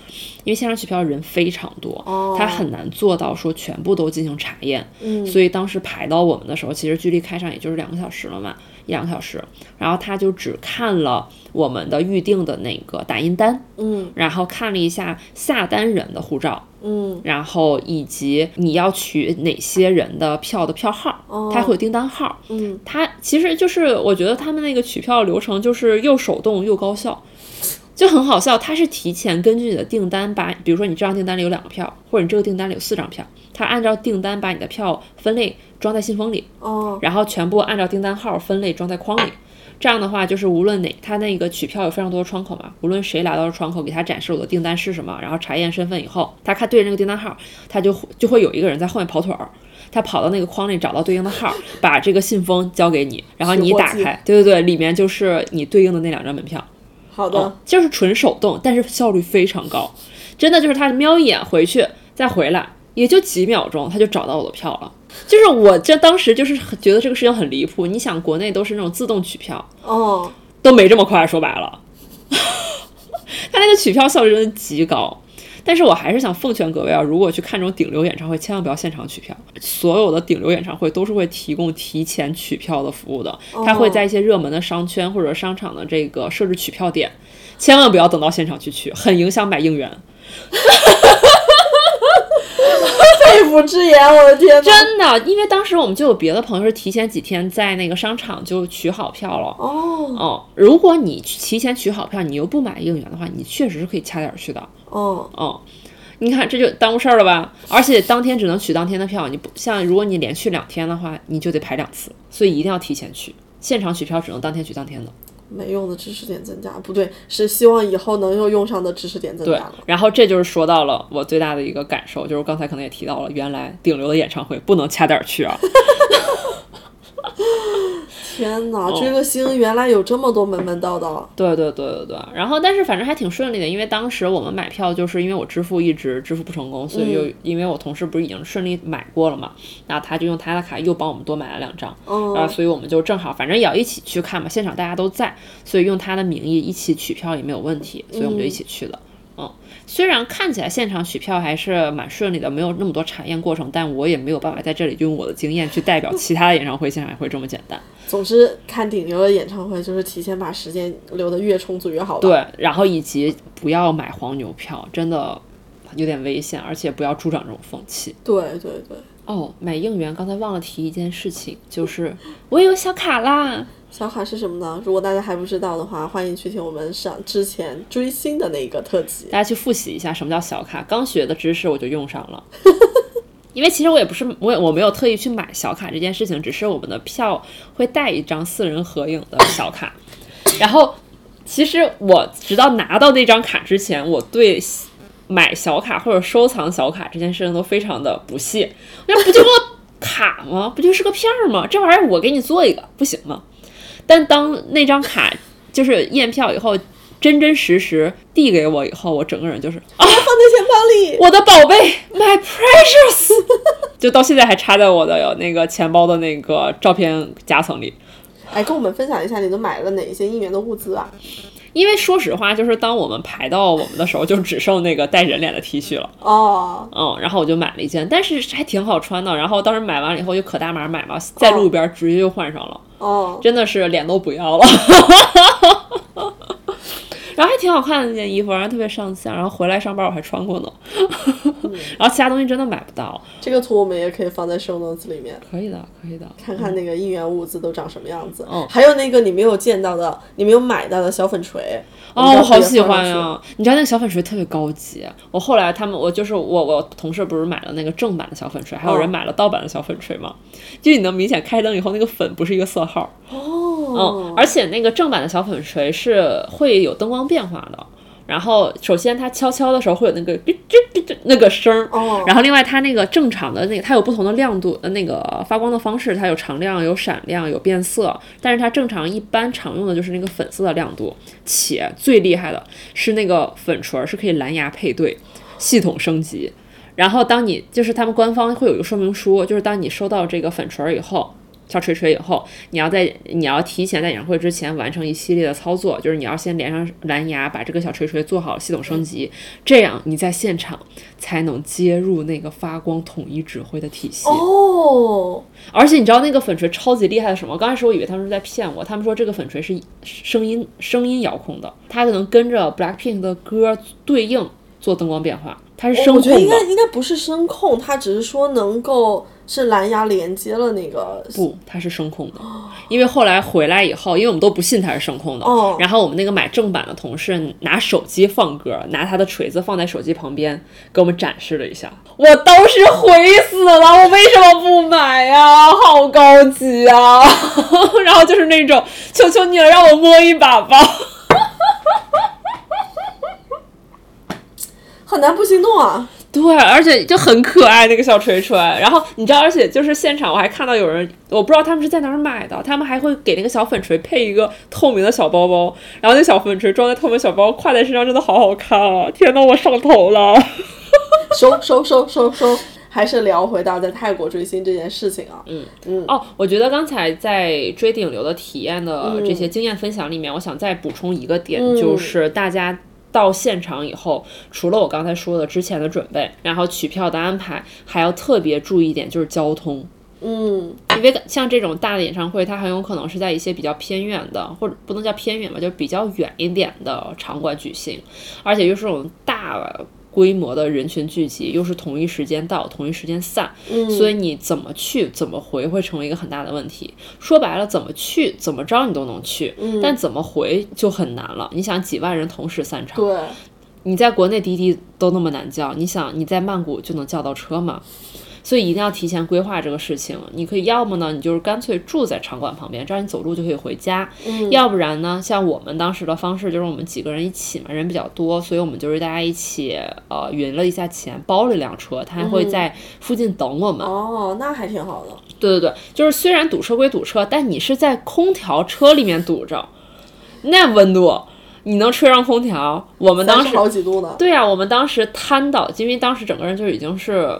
因为现场取票人非常多，哦它很难做到说全部都进行查验。嗯所以当时排到我们的时候，其实距离开场也就是两个小时了嘛，一两个小时。然后他就只看了我们的预定的那个打印单，嗯然后看了一下下单人的护照，嗯然后以及你要取哪些人的票的票号，它会有订单号。嗯，它其实就是我觉得他们那个取票流程就是又手动又高效。就很好笑，它是提前根据你的订单把，比如说你这张订单里有两个票，或者你这个订单里有四张票，它按照订单把你的票分类装在信封里，哦，然后全部按照订单号分类装在框里。这样的话，就是无论哪，他那个取票有非常多的窗口嘛，无论谁来到了窗口，给他展示我的订单是什么，然后查验身份以后，他看对着那个订单号，他就会就会有一个人在后面跑腿儿，他跑到那个框里找到对应的号，把这个信封交给你，然后你打开，对对对，里面就是你对应的那两张门票。好的，就是纯手动，但是效率非常高，真的就是他瞄一眼回去再回来，也就几秒钟他就找到我的票了。就是我这当时就是很觉得这个事情很离谱。你想，国内都是那种自动取票，哦，都没这么快。说白了，他那个取票效率真的极高。但是我还是想奉劝各位啊，如果去看这种顶流演唱会，千万不要现场取票。所有的顶流演唱会都是会提供提前取票的服务的，他会在一些热门的商圈或者商场的这个设置取票点，千万不要等到现场去取，很影响买应援。肺腑之言，我的天呐！真的，因为当时我们就有别的朋友是提前几天在那个商场就取好票了。哦哦，如果你提前取好票，你又不买应援的话，你确实是可以掐点儿去的。哦，哦，你看这就耽误事儿了吧？而且当天只能取当天的票，你不像如果你连续两天的话，你就得排两次，所以一定要提前去。现场取票只能当天取当天的。没用的知识点增加，不对，是希望以后能有用上的知识点增加对了。，然后这就是说到了我最大的一个感受，就是刚才可能也提到了，原来顶流的演唱会不能掐点儿去啊。天哪，哦。追个星原来有这么多门门道道。对对对对对，然后但是反正还挺顺利的，因为当时我们买票就是因为我支付一直支付不成功，所以就因为我同事不是已经顺利买过了嘛，然后他就用他的卡又帮我们多买了两张，哦然后所以我们就正好反正也要一起去看嘛，现场大家都在，所以用他的名义一起取票也没有问题，所以我们就一起去了。嗯，虽然看起来现场取票还是蛮顺利的，没有那么多查验过程，但我也没有办法在这里用我的经验去代表其他的演唱会现场会这么简单。总之，看顶流的演唱会就是提前把时间留得越充足越好。对，然后以及不要买黄牛票，真的有点危险，而且不要助长这种风气。对对对，哦，买应援，刚才忘了提一件事情，就是我有小卡啦。小卡是什么呢？如果大家还不知道的话，欢迎去听我们上之前追星的那一个特辑。大家去复习一下什么叫小卡，刚学的知识我就用上了。因为其实我也不是我也我没有特意去买小卡这件事情，只是我们的票会带一张四人合影的小卡，然后其实我直到拿到那张卡之前，我对买小卡或者收藏小卡这件事情都非常的不屑。那不就个卡吗？不就是个片儿吗？这玩意儿我给你做一个不行吗？但当那张卡就是验票以后，真真实实递给我以后，我整个人就是啊，放在钱包里。我的宝贝，my precious，就到现在还插在我的那个钱包的那个照片夹层里。哎，跟我们分享一下你都买了哪些应援的物资啊？因为说实话，就是当我们排到我们的时候，就只剩那个带人脸的 T 恤了。哦，嗯，然后我就买了一件，但是还挺好穿的。然后当时买完了以后就可大码买嘛，在路边直接就换上了，哦，真的是脸都不要了。然后还挺好看的那件衣服，然后特别上相，然后回来上班我还穿过呢。然后其他东西真的买不到，这个图我们也可以放在 show notes 里面，可以的，可以的。看看那个应援物资都长什么样子。嗯还有那个你没有见到的，你没有买到的小粉锤。哦，我好喜欢呀、呀！你知道那个小粉锤特别高级，我后来他们，我就是我，我同事不是买了那个正版的小粉锤，还有人哦买了盗版的小粉锤嘛？就你能明显开灯以后，那个粉不是一个色号，哦，嗯，而且那个正版的小粉锤是会有灯光变化的。然后首先它敲敲的时候会有那个吱吱吱吱那个声儿，哦然后另外它那个正常的那个它有不同的亮度，呃那个发光的方式，它有常亮、有闪亮、有变色，但是它正常一般常用的就是那个粉色的亮度，且最厉害的是那个粉锤儿是可以蓝牙配对，系统升级。然后当你就是他们官方会有一个说明书，就是当你收到这个粉锤儿以后，小锤锤以后，你要在你要提前在演唱会之前完成一系列的操作，就是你要先连上蓝牙，把这个小锤锤做好系统升级，这样你在现场才能接入那个发光统一指挥的体系。哦，而且你知道那个粉锤超级厉害的什么？刚开始我以为他们是在骗我，他们说这个粉锤是声音声音遥控的，它能跟着 Blackpink 的歌对应做灯光变化，它是声我觉得应。该应该不是声控，它只是说能够是蓝牙连接了那个。不，它是声控的，因为后来回来以后，因为我们都不信它是声控的，哦然后我们那个买正版的同事拿手机放歌，拿他的锤子放在手机旁边给我们展示了一下，我当时悔死了，我为什么不买呀？好高级啊！然后就是那种，求求你了，让我摸一把吧。很难不心动啊！对，而且就很可爱那个小锤锤。然后你知道，而且就是现场我还看到有人，我不知道他们是在哪儿买的，他们还会给那个小粉锤配一个透明的小包包，然后那小粉锤装在透明小包，挎在身上，真的好好看啊！天呐，我上头了。收收收收收，还是聊回到在泰国追星这件事情啊。嗯嗯，哦，我觉得刚才在追顶流的体验的这些经验分享里面，我想再补充一个点，就是大家。到现场以后，除了我刚才说的之前的准备，然后取票的安排，还要特别注意一点，就是交通。嗯，因为像这种大的演唱会，它很有可能是在一些比较偏远的，或者不能叫偏远吧，就比较远一点的场馆举行，而且又是这种大规模的人群聚集，又是同一时间到，同一时间散，所以你怎么去怎么回会成为一个很大的问题。说白了，怎么去怎么着你都能去，但怎么回就很难了。你想几万人同时散场，对，你在国内滴滴都那么难叫，你想你在曼谷就能叫到车吗？所以一定要提前规划这个事情。你可以要么呢，你就是干脆住在场馆旁边，这样你走路就可以回家；要不然呢，像我们当时的方式，就是我们几个人一起嘛，人比较多，所以我们就是大家一起呃匀了一下钱，包了一辆车，他还会在附近等我们。哦，那还挺好的。对对对，就是虽然堵车归堵车，但你是在空调车里面堵着，那温度你能吹上空调？我们当时好几度呢。对呀、我们当时瘫倒，因为当时整个人就已经是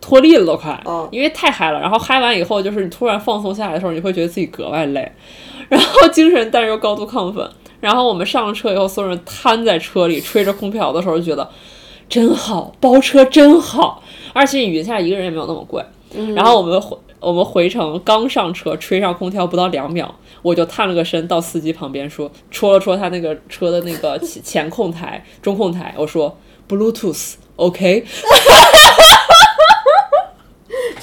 脱力了都快，嗯因为太嗨了。然后嗨完以后，就是你突然放松下来的时候，你会觉得自己格外累，然后精神但是又高度亢奋。然后我们上了车以后，所有人瘫在车里吹着空调的时候，就觉得真好，包车真好，而且你匀下来一个人也没有那么贵。然后我们回我们回程刚上车，吹上空调不到两秒，我就探了个身到司机旁边说，戳了戳他那个车的那个前前控台、中控台，我说 Bluetooth，OK，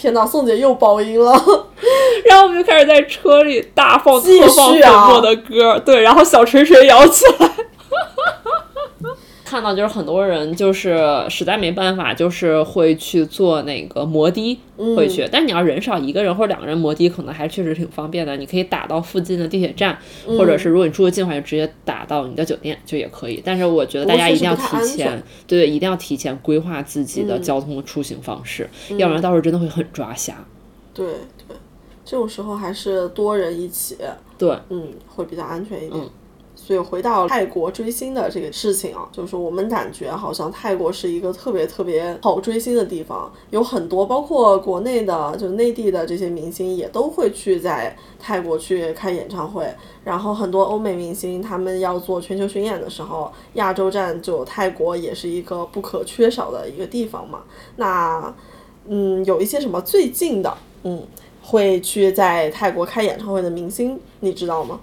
天哪，宋姐又爆音了。然后我们就开始在车里大放继特放粉续啊末的歌，对，然后小锤锤摇起来。看到就是很多人就是实在没办法，就是会去做那个摩的回去，但你要人少一个人或者两个人摩的，可能还确实挺方便的。你可以打到附近的地铁站，或者是如果你住的近的话，就直接打到你的酒店就也可以。但是我觉得大家一定要提前全，对，一定要提前规划自己的交通出行方式，要不然到时候真的会很抓瞎。对对，这种时候还是多人一起，对，嗯，会比较安全一点。所以回到泰国追星的这个事情啊，就是我们感觉好像泰国是一个特别特别好追星的地方，有很多包括国内的，就内地的这些明星也都会去在泰国去开演唱会。然后很多欧美明星他们要做全球巡演的时候，亚洲站就泰国也是一个不可缺少的一个地方嘛。那嗯，有一些什么最近的，嗯，会去在泰国开演唱会的明星，你知道吗？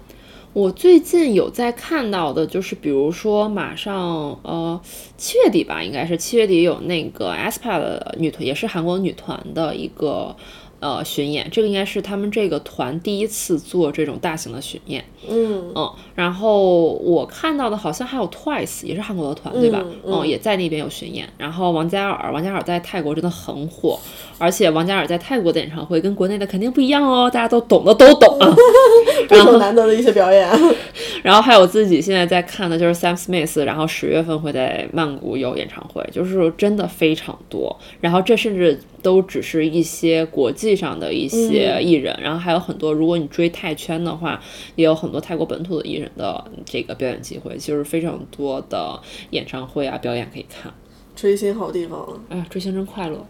我最近有在看到的，就是比如说马上呃七月底吧，应该是七月底有那个 aespa 的女团，也是韩国女团的一个呃巡演，这个应该是他们这个团第一次做这种大型的巡演。嗯嗯，然后我看到的好像还有 Twice，也是韩国的团，对吧？嗯嗯也在那边有巡演。然后王嘉尔，王嘉尔在泰国真的很火，而且王嘉尔在泰国的演唱会跟国内的肯定不一样哦，大家都懂的都懂啊。非常难得的一些表演。然后还有自己现在在看的就是 Sam Smith，然后十月份会在曼谷有演唱会，就是真的非常多。然后这甚至都只是一些国际上的一些艺人，然后还有很多，如果你追泰圈的话，也有很多泰国本土的艺人的这个表演机会，就是非常多的演唱会啊表演可以看。追星好地方，哎呀，追星真快乐。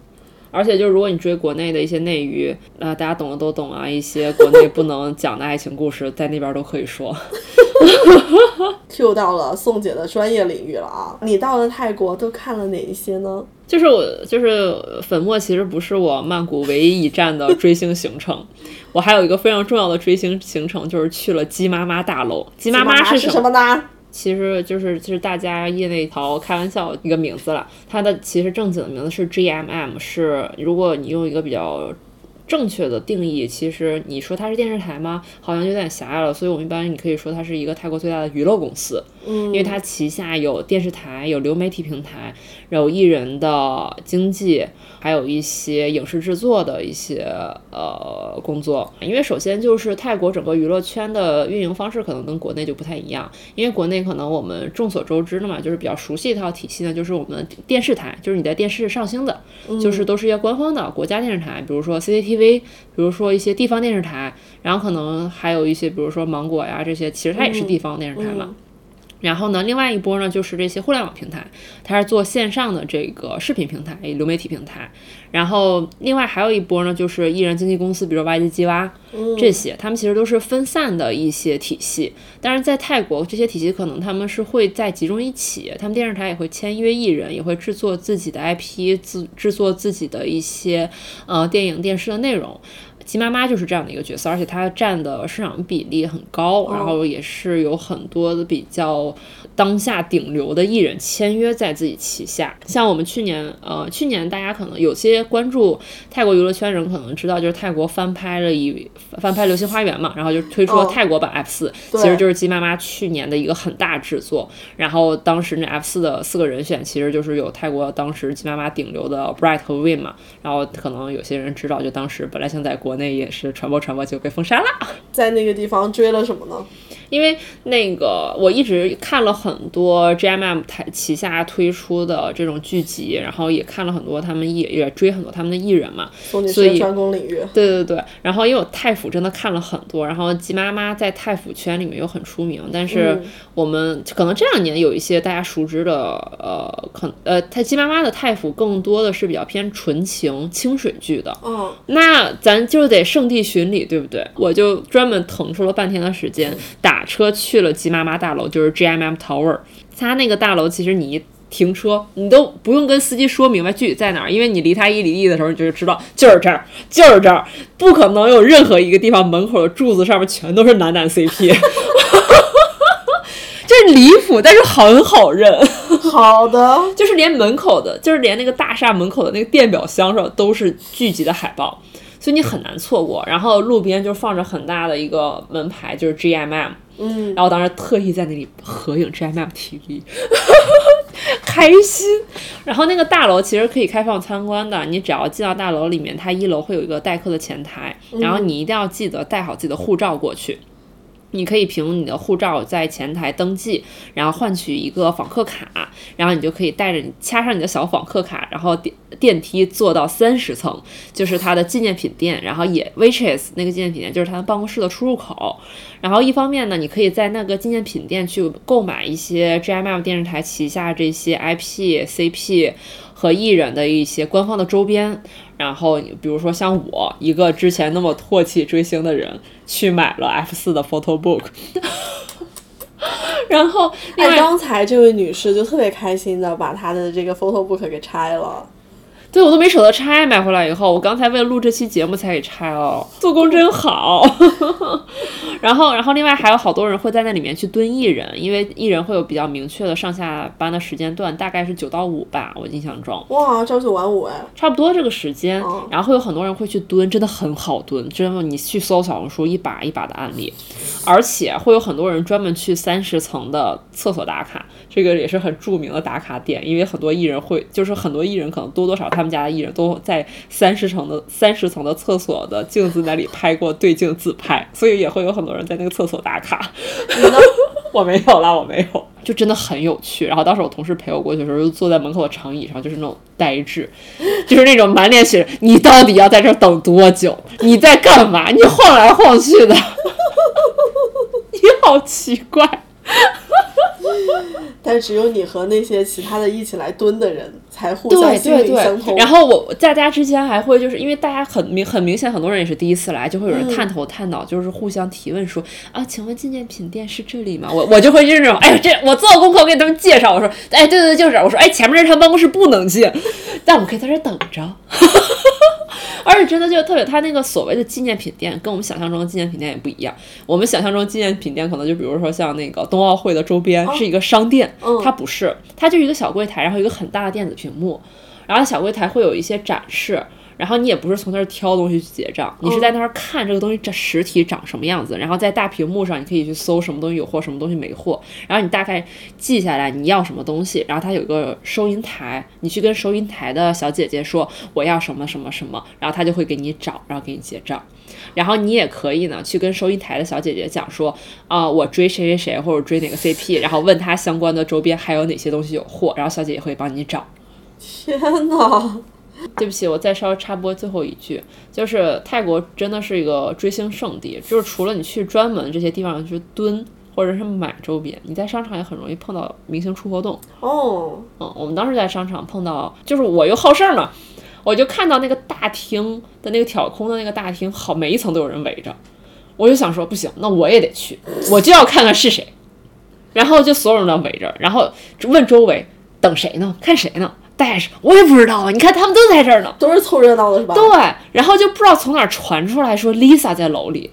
而且就是如果你追国内的一些内娱，啊、大家懂的都懂啊，一些国内不能讲的爱情故事，在那边都可以说。Q 到了宋姐的专业领域了啊！你到了泰国都看了哪一些呢？就是我，就是粉末，其实不是我曼谷唯一一站的追星行程，我还有一个非常重要的追星行程，就是去了鸡妈妈大楼。鸡妈妈是什么呢？其实就是就是大家业内淘开玩笑一个名字了，它的其实正经的名字是 GMM，是如果你用一个比较正确的定义，其实你说它是电视台吗？好像有点狭隘了，所以我们一般你可以说它是一个泰国最大的娱乐公司，嗯，因为它旗下有电视台、有流媒体平台、有艺人的经纪，还有一些影视制作的一些呃工作。因为首先就是泰国整个娱乐圈的运营方式可能跟国内就不太一样，因为国内可能我们众所周知的嘛，就是比较熟悉一套体系呢，就是我们电视台，就是你在电视上星的，就是都是一些官方的国家电视台，比如说 CCTV，比如说一些地方电视台，然后可能还有一些，比如说芒果呀这些，其实它也是地方电视台嘛。然后呢，另外一波呢，就是这些互联网平台，它是做线上的这个视频平台、流媒体平台。然后另外还有一波呢，就是艺人经纪公司，比如 YG 鸡蛙这些，他们其实都是分散的一些体系。但是在泰国，这些体系可能他们是会在集中一起，他们电视台也会签约艺人，也会制作自己的 IP，制制作自己的一些呃电影、电视的内容。鸡妈妈就是这样的一个角色，而且它占的市场比例很高，然后也是有很多的比较当下顶流的艺人签约在自己旗下。像我们去年，呃，去年大家可能有些关注泰国娱乐圈人可能知道，就是泰国翻拍了一翻拍《流星花园》嘛，然后就推出了泰国版 F 四、其实就是鸡妈妈去年的一个很大制作。然后当时那 F 四的四个人选，其实就是有泰国当时鸡妈妈顶流的 Bright 和 Win 嘛。然后可能有些人知道，就当时本来想在国国内也是传播传播，就被封杀了。在那个地方追了什么呢？因为那个我一直看了很多 GMM 台旗下推出的这种剧集，然后也看了很多他们艺也追很多他们的艺人嘛。所以专攻领域。对对对，然后因为我泰服真的看了很多，然后吉妈妈在太府圈里面又很出名，但是嗯我们可能这两年有一些大家熟知的，呃，可呃，它吉妈妈的太府更多的是比较偏纯情清水剧的，嗯，那咱就得圣地巡礼，对不对？我就专门腾出了半天的时间，打车去了吉妈妈大楼，就是 GMM Tower。它那个大楼其实你一停车，你都不用跟司机说明白具体在哪儿，因为你离它一里地的时候，你就知道就是这儿，就是这儿，不可能有任何一个地方门口的柱子上面全都是男男 CP。这 离谱，但是很好认。好的，就是连门口的，就是连那个大厦门口的那个电表箱上都是聚集的海报，所以你很难错过。然后路边就放着很大的一个门牌，就是 GMM，嗯，然后当时特意在那里合影 GMM TV，开心。然后那个大楼其实可以开放参观的，你只要进到大楼里面，它一楼会有一个待客的前台，然后你一定要记得带好自己的护照过去。你可以凭你的护照在前台登记，然后换取一个访客卡，然后你就可以带着你掐上你的小访客卡，然后电电梯坐到三十层，就是它的纪念品店，然后也 Witches 那个纪念品店就是它的办公室的出入口。然后一方面呢，你可以在那个纪念品店去购买一些 GMM 电视台旗下这些 IP、CP 和艺人的一些官方的周边。然后比如说像我一个之前那么唾弃追星的人，去买了 F 四的 photo book。然后另哎，刚才这位女士就特别开心的把她的这个 photo book 给拆了。对我都没舍得拆，买回来以后，我刚才为了录这期节目才给拆了，做工真好。然后，然后另外还有好多人会在那里面去蹲艺人，因为艺人会有比较明确的上下班的时间段，大概是九到五吧，我印象中哇，朝九晚五哎，差不多这个时间哦。然后会有很多人会去蹲，真的很好蹲，真的你去搜小红书一把一把的案例，而且会有很多人专门去三十层的厕所打卡，这个也是很著名的打卡点，因为很多艺人会，就是很多艺人可能多多少少他们家的艺人都在三十层的三十层的厕所的镜子那里拍过对镜自拍，所以也会有很多人在那个厕所打卡。你呢？我没有啦，我没有，就真的很有趣。然后当时我同事陪我过去的时候，就坐在门口的长椅上，就是那种呆滞，就是那种满脸写着“你到底要在这儿等多久？你在干嘛？你晃来晃去的，你好奇怪。”但只有你和那些其他的一起来蹲的人才互相心灵相通。然后我大家之间还会就是因为大家很明很明显，很多人也是第一次来，就会有人探头探脑，就是互相提问说啊，请问纪念品店是这里吗？我我就会就是那种，哎，这我做功课，我给他们介绍，我说，哎，对对对，就是我说，哎，前面这他办公室不能进，但我们可以在这等着。而且真的就特别，他那个所谓的纪念品店跟我们想象中的纪念品店也不一样。我们想象中纪念品店可能就比如说像那个冬奥会的周边是一个商店，它不是，它就是一个小柜台，然后一个很大的电子屏幕，然后小柜台会有一些展示。然后你也不是从那儿挑东西去结账，你是在那儿看这个东西这实体长什么样子，然后在大屏幕上你可以去搜什么东西有货，什么东西没货，然后你大概记下来你要什么东西，然后它有个收银台，你去跟收银台的小姐姐说我要什么什么什么，然后她就会给你找，然后给你结账。然后你也可以呢去跟收银台的小姐姐讲说啊我追谁谁谁或者追哪个 CP，然后问他相关的周边还有哪些东西有货，然后小姐姐会帮你找。天哪！对不起，我再稍微插播最后一句，就是泰国真的是一个追星圣地，就是除了你去专门这些地方去蹲或者是买周边，你在商场也很容易碰到明星出活动。哦，嗯，我们当时在商场碰到，就是我又好事儿嘛，我就看到那个大厅的那个挑空的那个大厅，好每一层都有人围着，我就想说不行，那我也得去，我就要看看是谁，然后就所有人都围着，然后问周围等谁呢？看谁呢？我也不知道啊，你看他们都在这儿呢，都是凑热闹的是吧？对，然后就不知道从哪儿传出来说 Lisa 在楼里，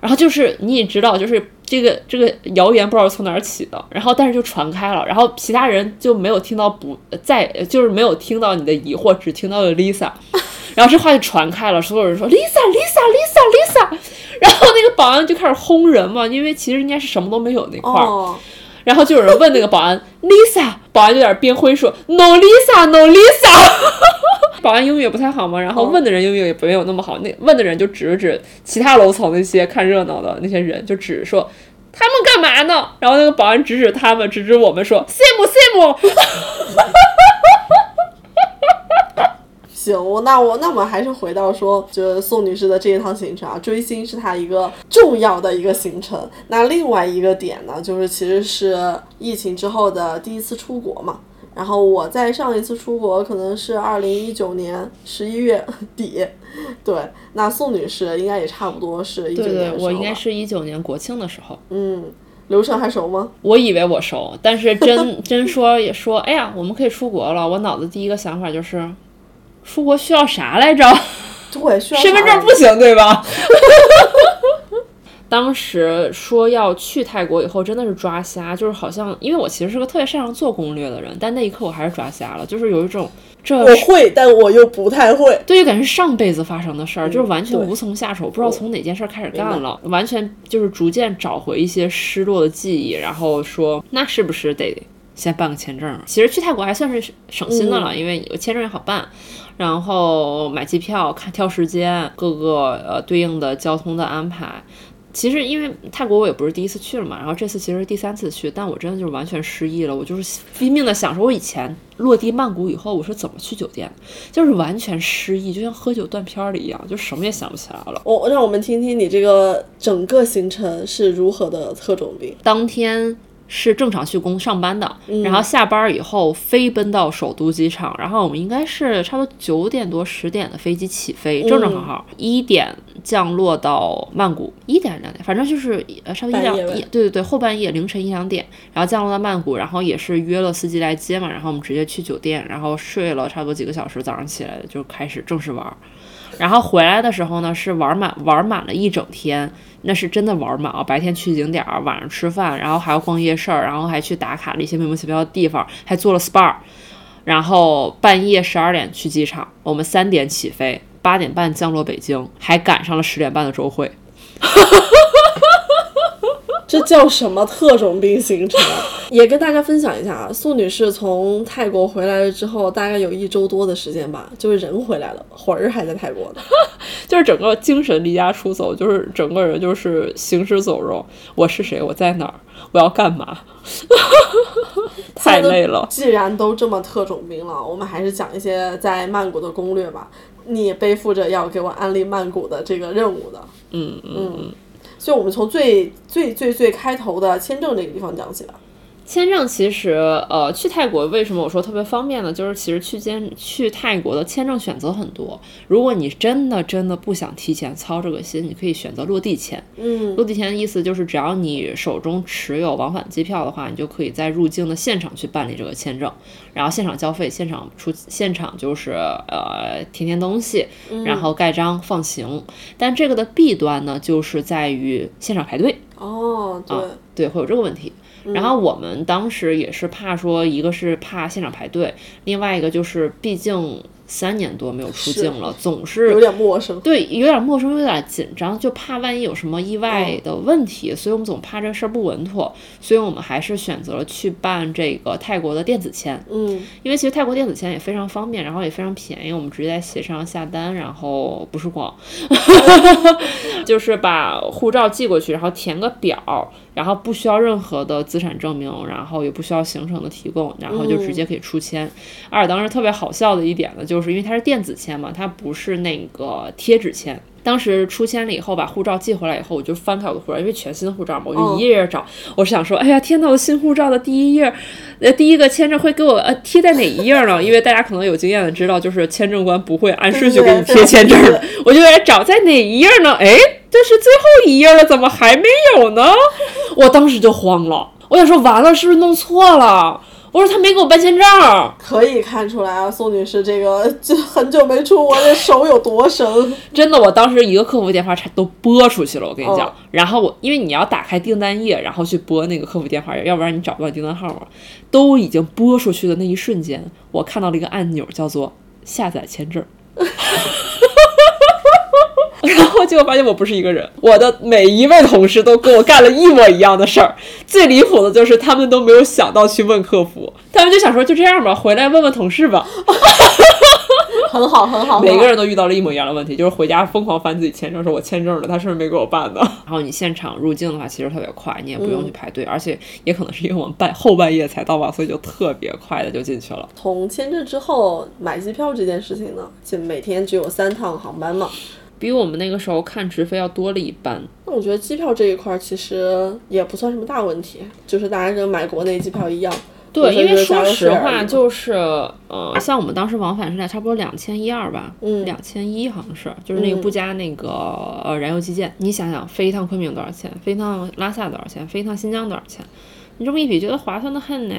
然后就是你也知道，就是这个这个谣言不知道从哪儿起的，然后但是就传开了，然后其他人就没有听到不在，就是没有听到你的疑惑，只听到了 Lisa，然后这话就传开了，所有人说 Lisa Lisa Lisa Lisa，然后那个保安就开始轰人嘛，因为其实应该是什么都没有那块儿。然后就有人问那个保安，Lisa，保安有点边灰说，No Lisa，No Lisa，保安英语也不太好嘛。然后问的人英语也没有那么好，那问的人就指了指其他楼层那些看热闹的那些人，就指说他们干嘛呢？然后那个保安指指他们，指指我们说，Sim Sim。行，我那我那我们还是回到说，就是宋女士的这一趟行程啊，追星是她一个重要的一个行程。那另外一个点呢，就是其实是疫情之后的第一次出国嘛。然后我在上一次出国可能是二零一九年十一月底，对。那宋女士应该也差不多是一九年。对，我应该是一九年国庆的时候。嗯，流程还熟吗？我以为我熟，但是真 真说也说，哎呀，我们可以出国了。我脑子第一个想法就是。出国需要啥来着？对，需要身份证不行，对吧？当时说要去泰国以后，真的是抓瞎，就是好像因为我其实是个特别擅长做攻略的人，但那一刻我还是抓瞎了，就是有一种这我会，但我又不太会，对，就感觉上辈子发生的事儿，就是完全无从下手，不知道从哪件事开始干了，完全就是逐渐找回一些失落的记忆，然后说那是不是得先办个签证？其实去泰国还算是省心的了，因为签证也好办。然后买机票、看挑时间，各个呃对应的交通的安排。其实因为泰国我也不是第一次去了嘛，然后这次其实是第三次去，但我真的就是完全失忆了。我就是拼命的想说，我以前落地曼谷以后我是怎么去酒店，就是完全失忆，就像喝酒断片儿了一样，就什么也想不起来了。我让我们听听你这个整个行程是如何的特种兵。当天。是正常去工上班的，然后下班以后飞奔到首都机场，然后我们应该是差不多九点多十点的飞机起飞，正正好好。一点降落到曼谷，一点两点，反正就是呃差不多一两一对对对后半夜凌晨一两点，然后降落到曼谷，然后也是约了司机来接嘛，然后我们直接去酒店，然后睡了差不多几个小时，早上起来就开始正式玩。然后回来的时候呢，是玩满玩满了一整天，那是真的玩满啊！白天去景点儿，晚上吃饭，然后还要逛夜市儿，然后还去打卡了一些莫名其妙的地方，还做了 SPA，然后半夜十二点去机场，我们三点起飞，八点半降落北京，还赶上了十点半的周会。这叫什么特种兵行程？也跟大家分享一下啊，宋女士从泰国回来了之后，大概有一周多的时间吧，就是人回来了，魂儿还在泰国呢。就是整个精神离家出走，就是整个人就是行尸走肉。我是谁？我在哪儿？我要干嘛？太累了。既然都这么特种兵了，我们还是讲一些在曼谷的攻略吧。你背负着要给我安利曼谷的这个任务的，嗯嗯就我们从最最最最开头的签证这个地方讲起吧。签证其实，呃，去泰国为什么我说特别方便呢？就是其实去签去泰国的签证选择很多。如果你真的真的不想提前操这个心，你可以选择落地签。嗯，落地签的意思就是，只要你手中持有往返机票的话，你就可以在入境的现场去办理这个签证，然后现场交费，现场出现场就是呃填填东西，然后盖章放行。但这个的弊端呢，就是在于现场排队。哦，对对，会有这个问题。然后我们当时也是怕说，一个是怕现场排队，另外一个就是毕竟。三年多没有出境了，总是有点陌生。对，有点陌生，有点紧张，就怕万一有什么意外的问题，所以我们总怕这事儿不稳妥，所以我们还是选择了去办这个泰国的电子签。嗯，因为其实泰国电子签也非常方便，然后也非常便宜，我们直接在协商下单，然后不是光，就是把护照寄过去，然后填个表，然后不需要任何的资产证明，然后也不需要行程的提供，然后就直接可以出签。而且当时特别好笑的一点呢，就。是因为它是电子签嘛，它不是那个贴纸签。当时出签了以后，把护照寄回来以后，我就翻开我的护照，因为全新的护照嘛，我就一页页找。我是想说，哎呀，天呐，我新护照的第一页，呃，第一个签证会给我呃贴在哪一页呢？因为大家可能有经验的知道，就是签证官不会按顺序给你贴签证的。我就在找在哪一页呢？哎，这是最后一页了，怎么还没有呢？我当时就慌了，我想说，完了，是不是弄错了？我说他没给我办签证，可以看出来啊，宋女士这个就很久没出国，这手有多生。真的，我当时一个客服电话都拨出去了，我跟你讲。然后我因为你要打开订单页，然后去拨那个客服电话，要不然你找不到订单号嘛。都已经拨出去的那一瞬间，我看到了一个按钮，叫做下载签证。结果发现我不是一个人，我的每一位同事都跟我干了一模一样的事儿。最离谱的就是他们都没有想到去问客服，他们就想说就这样吧，回来问问同事吧。很好，很好。每个人都遇到了一模一样的问题，就是回家疯狂翻自己签证，说我签证了，他是不是没给我办的？然后你现场入境的话，其实特别快，你也不用去排队，而且也可能是因为我们半后半夜才到吧，所以就特别快的就进去了。从签证之后买机票这件事情呢，就每天只有三趟航班嘛。比我们那个时候看直飞要多了一半。那我觉得机票这一块其实也不算什么大问题，就是大家跟买国内机票一样。对，因为说实话，就是呃，像我们当时往返是在差不多两千一二吧，嗯，两千一好像是，就是那个不加那个呃燃油基建。你想想，飞一趟昆明多少钱？飞一趟拉萨多少钱？飞一趟新疆多少钱？你这么一比，觉得划算的很呢。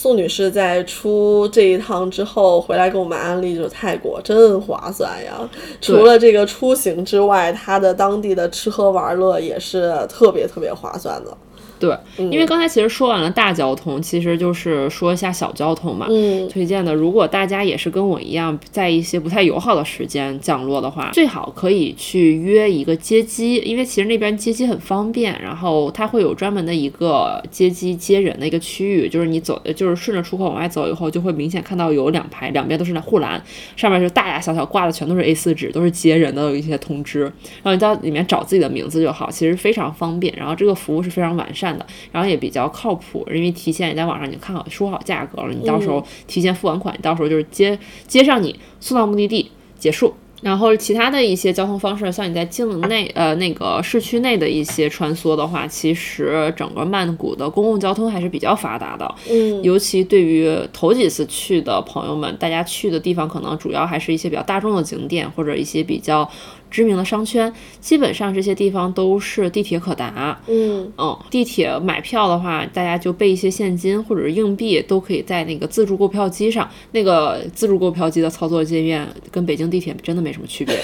宋女士在出这一趟之后回来给我们安利，就是泰国真划算呀！除了这个出行之外，它的当地的吃喝玩乐也是特别特别划算的。对，因为刚才其实说完了大交通，其实就是说一下小交通嘛。嗯，推荐的，如果大家也是跟我一样，在一些不太友好的时间降落的话，最好可以去约一个接机，因为其实那边接机很方便，然后它会有专门的一个接机接人的一个区域，就是你走，就是顺着出口往外走以后，就会明显看到有两排，两边都是那护栏，上面是大大小小挂的全都是 A4 纸，都是接人的一些通知，然后你到里面找自己的名字就好，其实非常方便，然后这个服务是非常完善。的，然后也比较靠谱，因为提前你在网上已经看好说好价格了，你到时候提前付完款，你到时候就是接接上你送到目的地结束。然后其他的一些交通方式，像你在境内呃那个市区内的一些穿梭的话，其实整个曼谷的公共交通还是比较发达的。嗯，尤其对于头几次去的朋友们，大家去的地方可能主要还是一些比较大众的景点或者一些比较。知名的商圈，基本上这些地方都是地铁可达。嗯嗯，地铁买票的话，大家就备一些现金或者是硬币，都可以在那个自助购票机上。那个自助购票机的操作界面跟北京地铁真的没什么区别。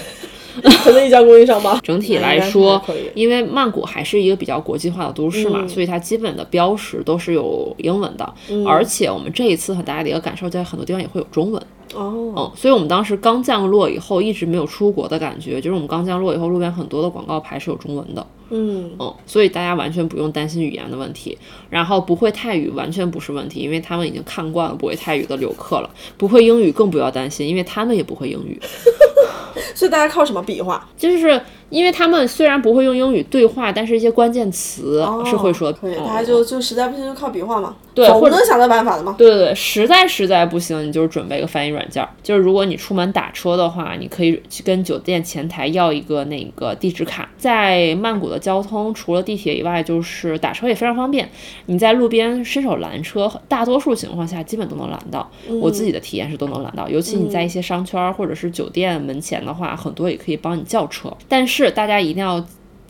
可能一家供应商吧。整体来说，因为曼谷还是一个比较国际化的都市嘛，所以它基本的标识都是有英文的。而且我们这一次很大的一个感受，在很多地方也会有中文。哦，嗯，所以我们当时刚降落以后，一直没有出国的感觉，就是我们刚降落以后，路边很多的广告牌是有中文的，嗯嗯，所以大家完全不用担心语言的问题。然后不会泰语完全不是问题，因为他们已经看惯了不会泰语的游客了。不会英语更不要担心，因为他们也不会英语。所以大家靠什么比划？就是因为他们虽然不会用英语对话，但是一些关键词是会说。哦可以，嗯大家就就实在不行就靠比划嘛，对总能想到办法的嘛。对对对，实在实在不行，你就是准备个翻译软件儿。就是如果你出门打车的话，你可以去跟酒店前台要一个那个地址卡。在曼谷的交通，除了地铁以外，就是打车也非常方便。你在路边伸手拦车，大多数情况下基本都能拦到。我自己的体验是都能拦到，尤其你在一些商圈儿或者是酒店门前的话，很多也可以帮你叫车。但是大家一定要。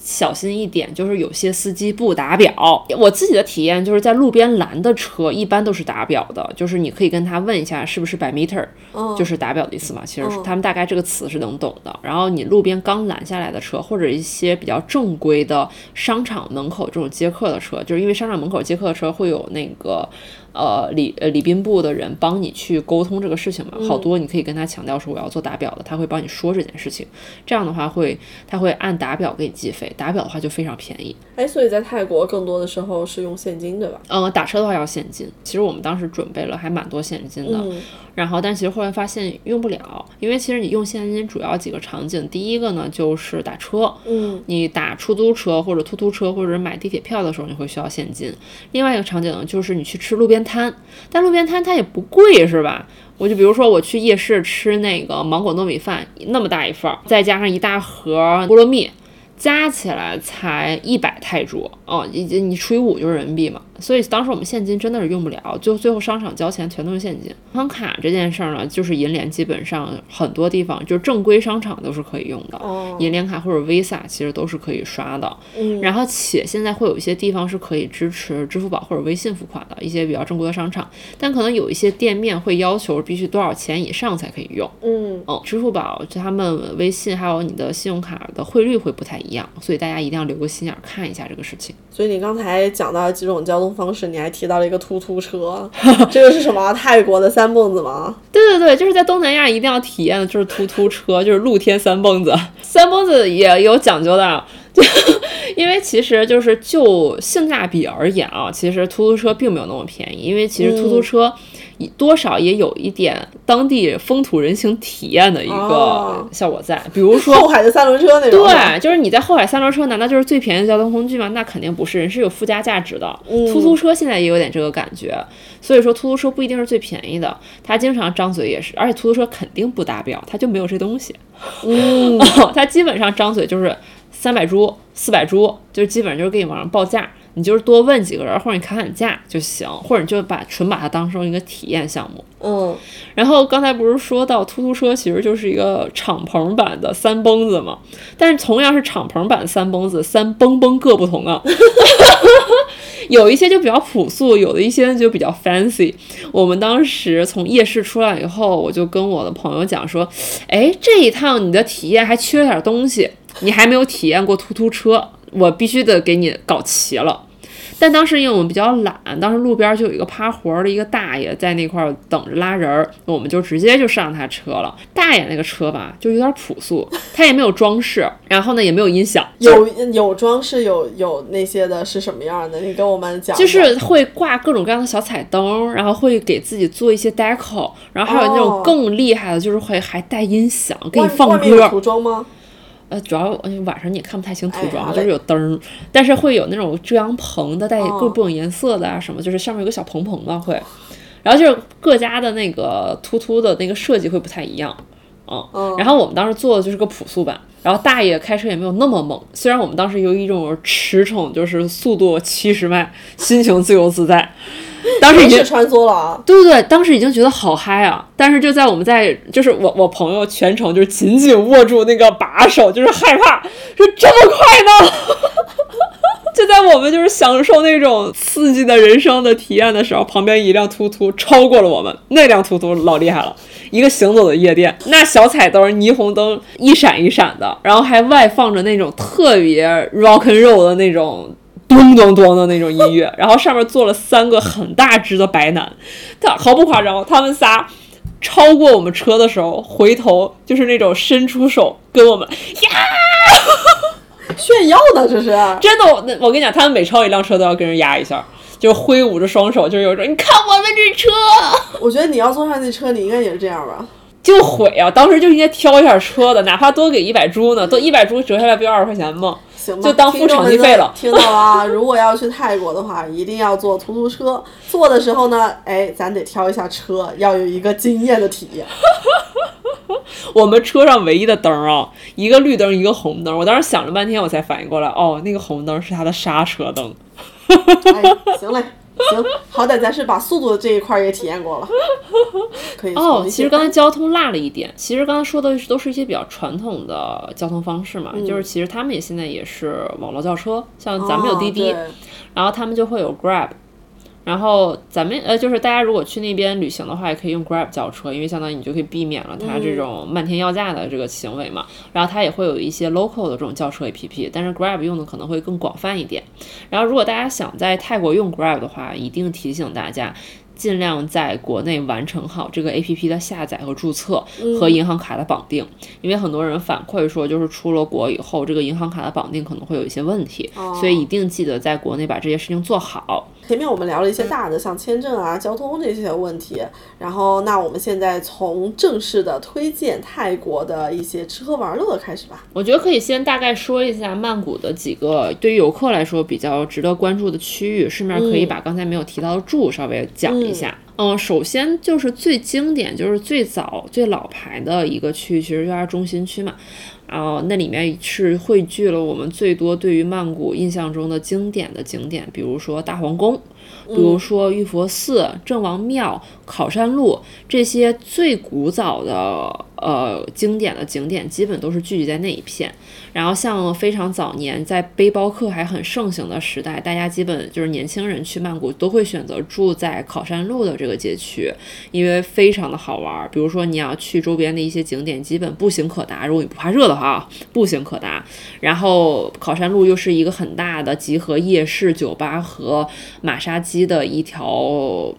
小心一点，就是有些司机不打表。我自己的体验就是在路边拦的车一般都是打表的，就是你可以跟他问一下是不是 by meter，、嗯就是打表的意思嘛。其实是他们大概这个词是能懂的。然后你路边刚拦下来的车，或者一些比较正规的商场门口这种接客的车，就是因为商场门口接客的车会有那个。呃，礼呃礼宾部的人帮你去沟通这个事情嘛，好多你可以跟他强调说我要做打表的，他会帮你说这件事情，这样的话会他会按打表给你计费，打表的话就非常便宜。哎，所以在泰国更多的时候是用现金，对吧？嗯，打车的话要现金，其实我们当时准备了还蛮多现金的，嗯然后但其实后来发现用不了，因为其实你用现金主要几个场景，第一个呢就是打车，嗯你打出租车或者突突车或者买地铁票的时候，你会需要现金。另外一个场景呢，就是你去吃路边摊，但路边摊它也不贵，是吧？我就比如说我去夜市吃那个芒果糯米饭，那么大一份儿，再加上一大盒菠萝蜜，加起来才一百泰铢哦，你你除以五就是人民币嘛。所以当时我们现金真的是用不了，就最后商场交钱全都是现金。银行卡这件事儿呢，就是银联基本上很多地方就是正规商场都是可以用的，哦银联卡或者 Visa 其实都是可以刷的。嗯然后且现在会有一些地方是可以支持支付宝或者微信付款的一些比较正规的商场，但可能有一些店面会要求必须多少钱以上才可以用。嗯嗯，支付宝就他们微信还有你的信用卡的汇率会不太一样，所以大家一定要留个心眼儿看一下这个事情。所以你刚才讲到几种交通方式，你还提到了一个突突车，这个是什么？泰国的三蹦子吗？对对对，就是在东南亚一定要体验的就是突突车，就是露天三蹦子。三蹦子也有讲究的，就 因为其实就是就性价比而言啊，其实突突车并没有那么便宜，因为其实突突车以多少也有一点当地风土人情体验的一个哦效果在，比如说后海的三轮车那种。对，就是你在后海三轮车，难道就是最便宜的交通工具吗？那肯定不是，人是有附加价值的。嗯突突车现在也有点这个感觉，所以说出租车不一定是最便宜的，他经常张嘴也是，而且出租车肯定不达标，他就没有这东西。嗯，他基本上张嘴就是三百铢、四百铢，就是基本上就是给你往上报价。你就是多问几个人，或者你砍砍价就行，或者你就把纯把它当成一个体验项目。嗯，然后刚才不是说到突突车其实就是一个敞篷版的三蹦子嘛？但是同样是敞篷版的三蹦子，三蹦蹦各不同啊。有一些就比较朴素，有的一些就比较 fancy。我们当时从夜市出来以后，我就跟我的朋友讲说，哎，这一趟你的体验还缺点东西，你还没有体验过突突车，我必须得给你搞齐了。但当时因为我们比较懒，当时路边就有一个趴活儿的一个大爷在那块儿等着拉人儿，我们就直接就上他车了。大爷那个车吧，就有点朴素，他也没有装饰，然后呢也没有音响，有有装饰，有有那些的是什么样的？你跟我们讲讲。就是会挂各种各样的小彩灯，然后会给自己做一些 deco，然后还有那种哦更厉害的，就是会还带音响给你外放外面有歌。涂装吗？呃，主要呃晚上你也看不太清涂装，哎就是有灯儿，但是会有那种遮阳棚的，带哦。各种颜色的啊什么，就是上面有个小棚棚的会，然后就是各家的那个突突的那个设计会不太一样，嗯，嗯然后我们当时做的就是个朴素版，然后大爷开车也没有那么猛，虽然我们当时有一种驰骋，就是速度七十迈，心情自由自在，当时已经穿梭了啊。对对对，当时已经觉得好嗨啊！但是就在我们在，就是我我朋友全程就是紧紧握住那个把手，就是害怕，说这么快呢？就在我们就是享受那种刺激的人生的体验的时候，旁边一辆突突超过了我们，那辆突突老厉害了，一个行走的夜店，那小彩灯、霓虹灯一闪一闪的，然后还外放着那种特别 rock and roll 的那种。咚咚咚的那种音乐，然后上面坐了三个很大只的白男，他毫不夸张，他们仨超过我们车的时候，回头就是那种伸出手跟我们呀炫耀呢，这是真的。我那我跟你讲，他们每超一辆车都要跟人压一下，就挥舞着双手，就是有一种你看我们这车，我觉得你要坐上那车，你应该也是这样吧？就毁啊！当时就应该挑一下车的，哪怕多给一百铢呢，都一百铢折下来不就二十块钱吗？行吧，就当付场地费了。听到啊，如果要去泰国的话，一定要坐出租车。坐的时候呢，哎，咱得挑一下车，要有一个惊艳的体验。我们车上唯一的灯啊，一个绿灯，一个红灯。我当时想了半天，我才反应过来，哦，那个红灯是它的刹车灯。哎，行嘞。行，好歹咱是把速度的这一块也体验过了，可以。哦，其实刚才交通落了一点，其实刚才说的都是一些比较传统的交通方式嘛，就是其实他们也现在也是网络叫车，像咱们有滴滴，然后他们就会有 Grab。然后咱们呃，就是大家如果去那边旅行的话，也可以用 Grab 叫车，因为相当于你就可以避免了它这种漫天要价的这个行为嘛。然后它也会有一些 local 的这种叫车 APP，但是 Grab 用的可能会更广泛一点。然后如果大家想在泰国用 Grab 的话，一定提醒大家。尽量在国内完成好这个 A P P 的下载和注册和银行卡的绑定，因为很多人反馈说，就是出了国以后，这个银行卡的绑定可能会有一些问题，所以一定记得在国内把这些事情做好。前面我们聊了一些大的，像签证啊、交通这些问题，然后那我们现在从正式的推荐泰国的一些吃喝玩乐开始吧。我觉得可以先大概说一下曼谷的几个对于游客来说比较值得关注的区域，顺便可以把刚才没有提到的住稍微讲。一下，嗯，首先就是最经典，就是最早最老牌的一个区域，其实就是中心区嘛。然后那里面是汇聚了我们最多对于曼谷印象中的经典的景点，比如说大皇宫，比如说玉佛寺、郑王庙、考山路这些最古早的呃经典的景点，基本都是聚集在那一片。然后像非常早年在背包客还很盛行的时代，大家基本就是年轻人去曼谷都会选择住在考山路的这个街区，因为非常的好玩。比如说你要去周边的一些景点，基本步行可达。如果你不怕热的话，步行可达。然后考山路又是一个很大的集合夜市、酒吧和马杀鸡的一条。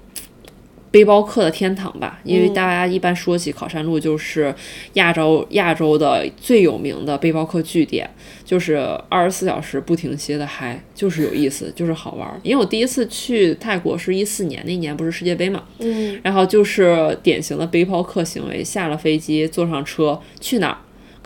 背包客的天堂吧，因为大家一般说起考山路，就是亚洲亚洲的最有名的背包客据点，就是二十四小时不停歇的嗨，就是有意思，就是好玩。因为我第一次去泰国是一四年，那年不是世界杯嘛，嗯，然后就是典型的背包客行为，下了飞机坐上车去哪儿？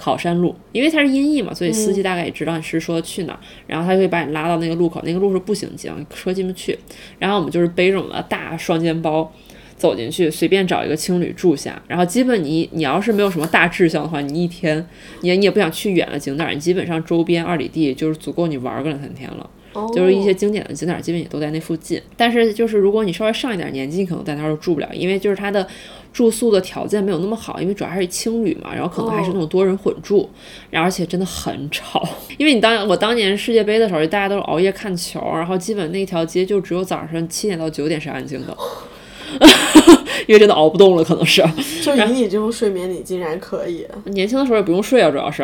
考山路，因为它是音译嘛，所以司机大概也知道你是说去哪儿，然后他就会把你拉到那个路口，那个路是步行街，车进不去。然后我们就是背着我们的大双肩包。走进去，随便找一个青旅住下，然后基本你你要是没有什么大志向的话，你一天你你也不想去远的景点，你基本上周边二里地就是足够你玩个两三天了。就是一些经典的景点，基本也都在那附近。但是就是如果你稍微上一点年纪，可能在那儿就住不了，因为就是它的住宿的条件没有那么好，因为主要还是青旅嘛，然后可能还是那种多人混住，然后而且真的很吵。因为你当我当年世界杯的时候，大家都是熬夜看球，然后基本那条街就只有早上七点到九点是安静的。因为真的熬不动了，可能是。就以你这种睡眠，你竟然可以。年轻的时候也不用睡啊，主要是。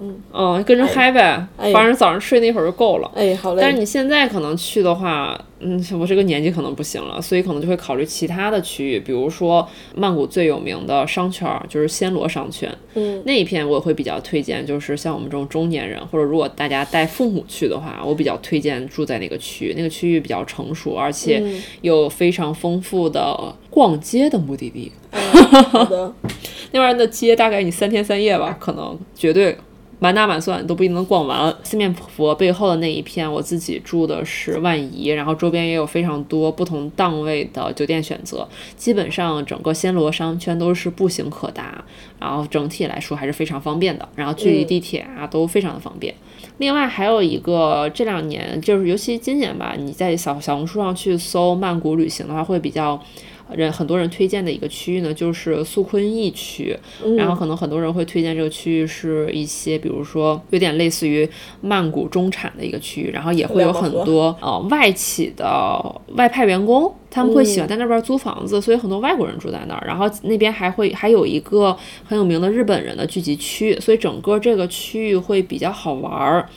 嗯，哦，跟着嗨呗，反正早上睡那会儿就够了。哎，好嘞。但是你现在可能去的话，嗯，我这个年纪可能不行了，所以可能就会考虑其他的区域，比如说曼谷最有名的商圈，就是暹罗商圈。嗯，那一片我会比较推荐，就是像我们这种中年人，或者如果大家带父母去的话，我比较推荐住在那个区域。那个区域比较成熟，而且有非常丰富的逛街的目的地。好的，那边的街大概你三天三夜吧，可能绝对。满打满算都不一定能逛完。四面佛背后的那一片，我自己住的是万怡，然后周边也有非常多不同档位的酒店选择。基本上整个暹罗商圈都是步行可达，然后整体来说还是非常方便的。然后距离地铁啊都非常的方便。另外还有一个，这两年就是尤其今年吧，你在小小红书上去搜曼谷旅行的话，会比较。人很多人推荐的一个区域呢，就是素坤驿区，然后可能很多人会推荐这个区域是一些，比如说有点类似于曼谷中产的一个区域，然后也会有很多呃外企的外派员工，他们会喜欢在那边租房子，所以很多外国人住在那儿，然后那边还会还有一个很有名的日本人的聚集区，所以整个这个区域会比较好玩儿。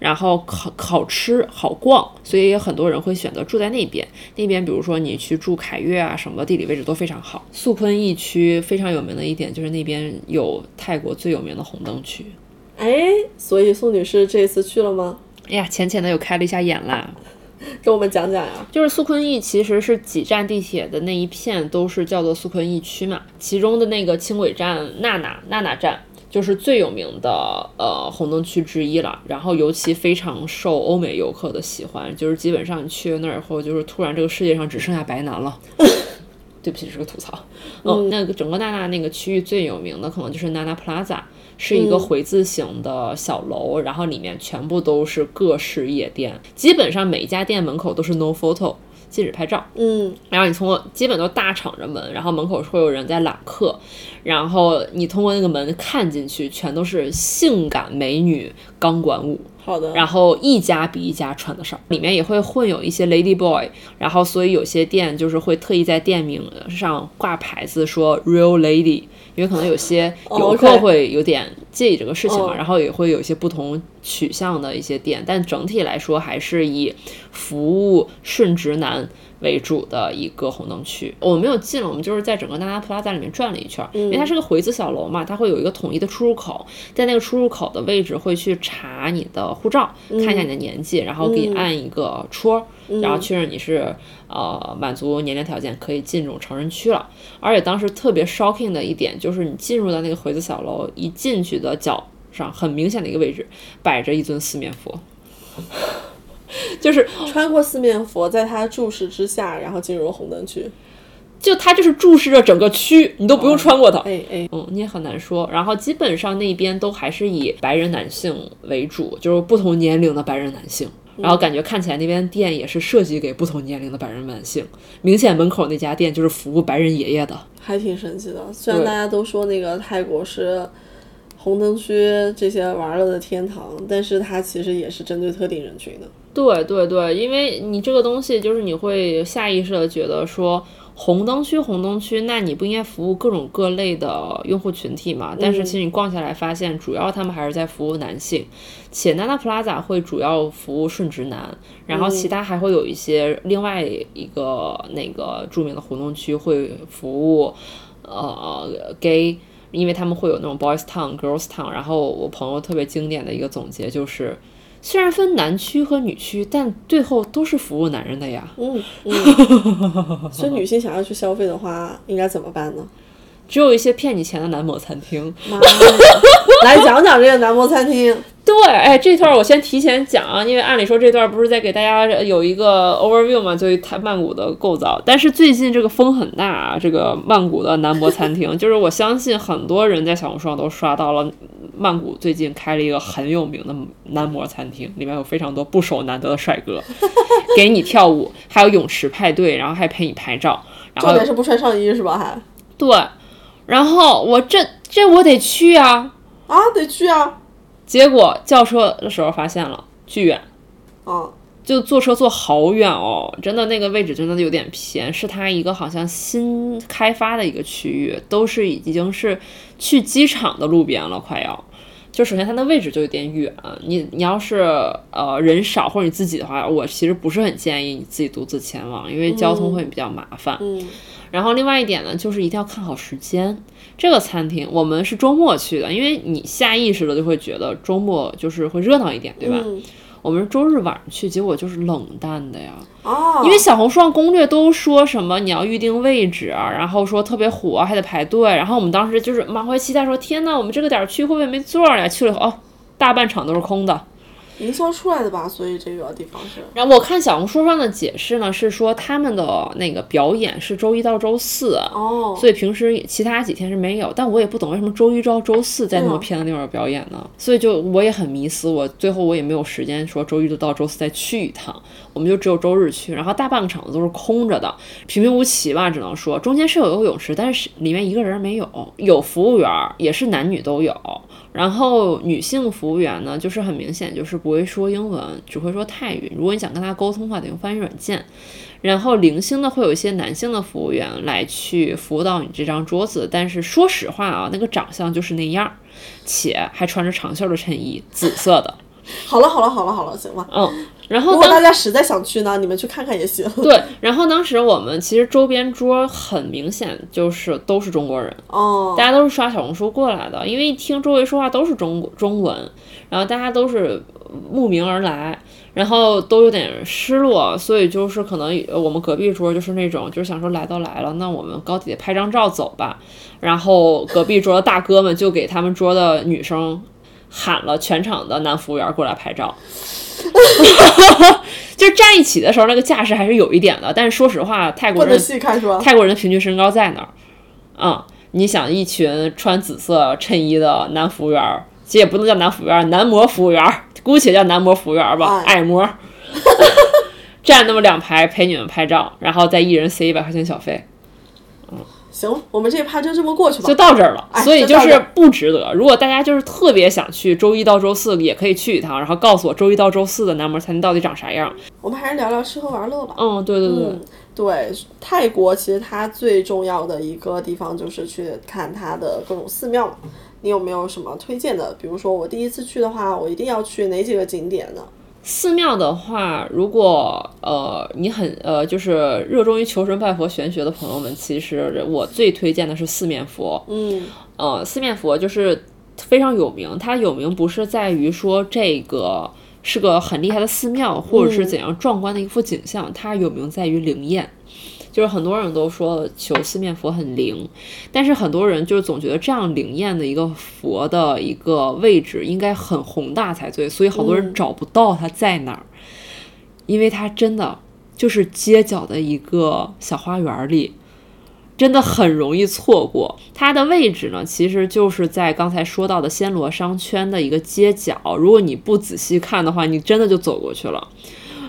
然后好好吃好逛，所以很多人会选择住在那边。那边比如说你去住凯悦啊什么的，地理位置都非常好。素坤驿区非常有名的一点就是那边有泰国最有名的红灯区。哎，所以宋女士这次去了吗？哎呀，浅浅的又开了一下眼啦。跟我们讲讲呀。就是素坤驿其实是几站地铁的那一片都是叫做素坤驿区嘛，其中的那个轻轨站娜娜娜娜站就是最有名的呃红灯区之一了。然后尤其非常受欧美游客的喜欢，就是基本上你去了那儿以后，就是突然这个世界上只剩下白男了。对不起，这是个吐槽。嗯，那个整个娜娜那个区域最有名的可能就是娜娜 Plaza，是一个回字形的小楼，然后里面全部都是各式夜店，基本上每一家店门口都是 No Photo，禁止拍照。嗯，然后你通过基本都大敞着门，然后门口会有人在揽客，然后你通过那个门看进去，全都是性感美女钢管舞。好的。然后一家比一家穿的少，里面也会混有一些 lady boy，然后所以有些店就是会特意在店名上挂牌子说 real lady，因为可能有些游客会有点介意这个事情嘛，哦然后也会有一些不同取向的一些店，但整体来说还是以服务顺直男。为主的一个红灯区，我们没有进了，我们就是在整个娜娜 Plaza 里面转了一圈，因为它是个回字小楼嘛，它会有一个统一的出入口，在那个出入口的位置会去查你的护照，看一下你的年纪，然后给你按一个戳，然后确认你是呃满足年龄条件可以进入成人区了。而且当时特别 shocking 的一点就是，你进入到那个回字小楼，一进去的脚上很明显的一个位置摆着一尊四面佛。就是穿过四面佛，在他注视之下，然后进入红灯区。就他就是注视着整个区，你都不用穿过它。哎哎，嗯，你也很难说。然后基本上那边都还是以白人男性为主，就是不同年龄的白人男性。然后感觉看起来那边店也是设计给不同年龄的白人男性，明显门口那家店就是服务白人爷爷的。还挺神奇的。虽然大家都说那个泰国是红灯区这些玩乐的天堂，但是它其实也是针对特定人群的。对对对，因为你这个东西就是你会下意识的觉得说。红灯区，红灯区，那你不应该服务各种各类的用户群体嘛？但是其实你逛下来发现，主要他们还是在服务男性，且 Nana Plaza 会主要服务顺直男，然后其他还会有一些另外一个那个著名的红灯区会服务呃 gay，因为他们会有那种 boys town、girls town。然后我朋友特别经典的一个总结就是。虽然分男区和女区，但最后都是服务男人的呀。嗯嗯，所以女性想要去消费的话，应该怎么办呢？只有一些骗你钱的男模餐厅。来讲讲这个男模餐厅。对，哎，这段我先提前讲啊，因为按理说这段不是在给大家有一个 overview 嘛，就是它曼谷的构造。但是最近这个风很大啊，这个曼谷的男模餐厅，就是我相信很多人在小红书上都刷到了，曼谷最近开了一个很有名的男模餐厅，里面有非常多不手难得的帅哥，给你跳舞，还有泳池派对，然后还陪你拍照，然后重点是不穿上衣是吧？还对，然后我这这我得去啊，啊，得去啊。结果叫车的时候发现了巨远，啊，就坐车坐好远哦，真的那个位置真的有点偏，是它一个好像新开发的一个区域，都是已经是去机场的路边了，快要。就首先它的位置就有点远，你你要是呃人少或者你自己的话，我其实不是很建议你自己独自前往，因为交通会比较麻烦。嗯然后另外一点呢，就是一定要看好时间。这个餐厅我们是周末去的，因为你下意识的就会觉得周末就是会热闹一点，对吧？嗯我们是周日晚上去，结果就是冷淡的呀。哦，因为小红书上攻略都说什么你要预定位置啊，然后说特别火，还得排队。然后我们当时就是满怀期待说，天呐，我们这个点儿去会不会没座儿呀？去了以后，哦，大半场都是空的。营销出来的吧，所以这个地方是然后我看小红书上的解释呢，是说他们的那个表演是周一到周四，哦，所以平时其他几天是没有。但我也不懂为什么周一到周四在那么偏的地方有表演呢？所以就我也很迷思，我最后我也没有时间说周一到周四再去一趟，我们就只有周日去，然后大半个场子都是空着的，平平无奇吧，只能说中间是有游泳池，但是里面一个人没有，有服务员儿也是男女都有。然后女性服务员呢，就是很明显就是不会说英文，只会说泰语。如果你想跟她沟通的话，得用翻译软件。然后零星的会有一些男性的服务员来去服务到你这张桌子，但是说实话啊，那个长相就是那样，且还穿着长袖的衬衣，紫色的。好了好了好了好了，行吧。嗯，然后如果大家实在想去呢，你们去看看也行。对，然后当时我们其实周边桌很明显就是都是中国人，哦，大家都是刷小红书过来的，因为一听周围说话都是中中文，然后大家都是慕名而来，然后都有点失落，所以就是可能呃我们隔壁桌就是那种就是想说来都来了，那我们高铁拍张照走吧，然后隔壁桌的大哥们就给他们桌的女生喊了全场的男服务员过来拍照。就是站一起的时候，那个架势还是有一点的，但是说实话，泰国人？泰国人的平均身高在哪儿？啊、你想一群穿紫色衬衣的男服务员儿，其实也不能叫男服务员儿，男模服务员儿，姑且叫男模服务员儿吧，哎矮模 站那么两排陪你们拍照，然后再一人塞一百块钱小费，行，我们这一趴就这么过去吧就。到这儿了。哎所以就是不值得。如果大家就是特别想去，周一到周四也可以去一趟，然后告诉我周一到周四的南门餐厅到底长啥样。我们还是聊聊吃喝玩乐吧。嗯，对对对。嗯，对，泰国其实它最重要的一个地方就是去看它的各种寺庙。你有没有什么推荐的？比如说我第一次去的话，我一定要去哪几个景点呢？寺庙的话，如果呃你很呃就是热衷于求神拜佛玄学的朋友们，其实我最推荐的是四面佛。嗯呃，四面佛就是非常有名，它有名不是在于说这个是个很厉害的寺庙，或者是怎样壮观的一幅景象，它有名在于灵验。就是很多人都说求四面佛很灵，但是很多人就是总觉得这样灵验的一个佛的一个位置应该很宏大才对，所以好多人找不到它在哪儿，因为它真的就是街角的一个小花园里，真的很容易错过。它的位置呢，其实就是在刚才说到的暹罗商圈的一个街角。如果你不仔细看的话，你真的就走过去了。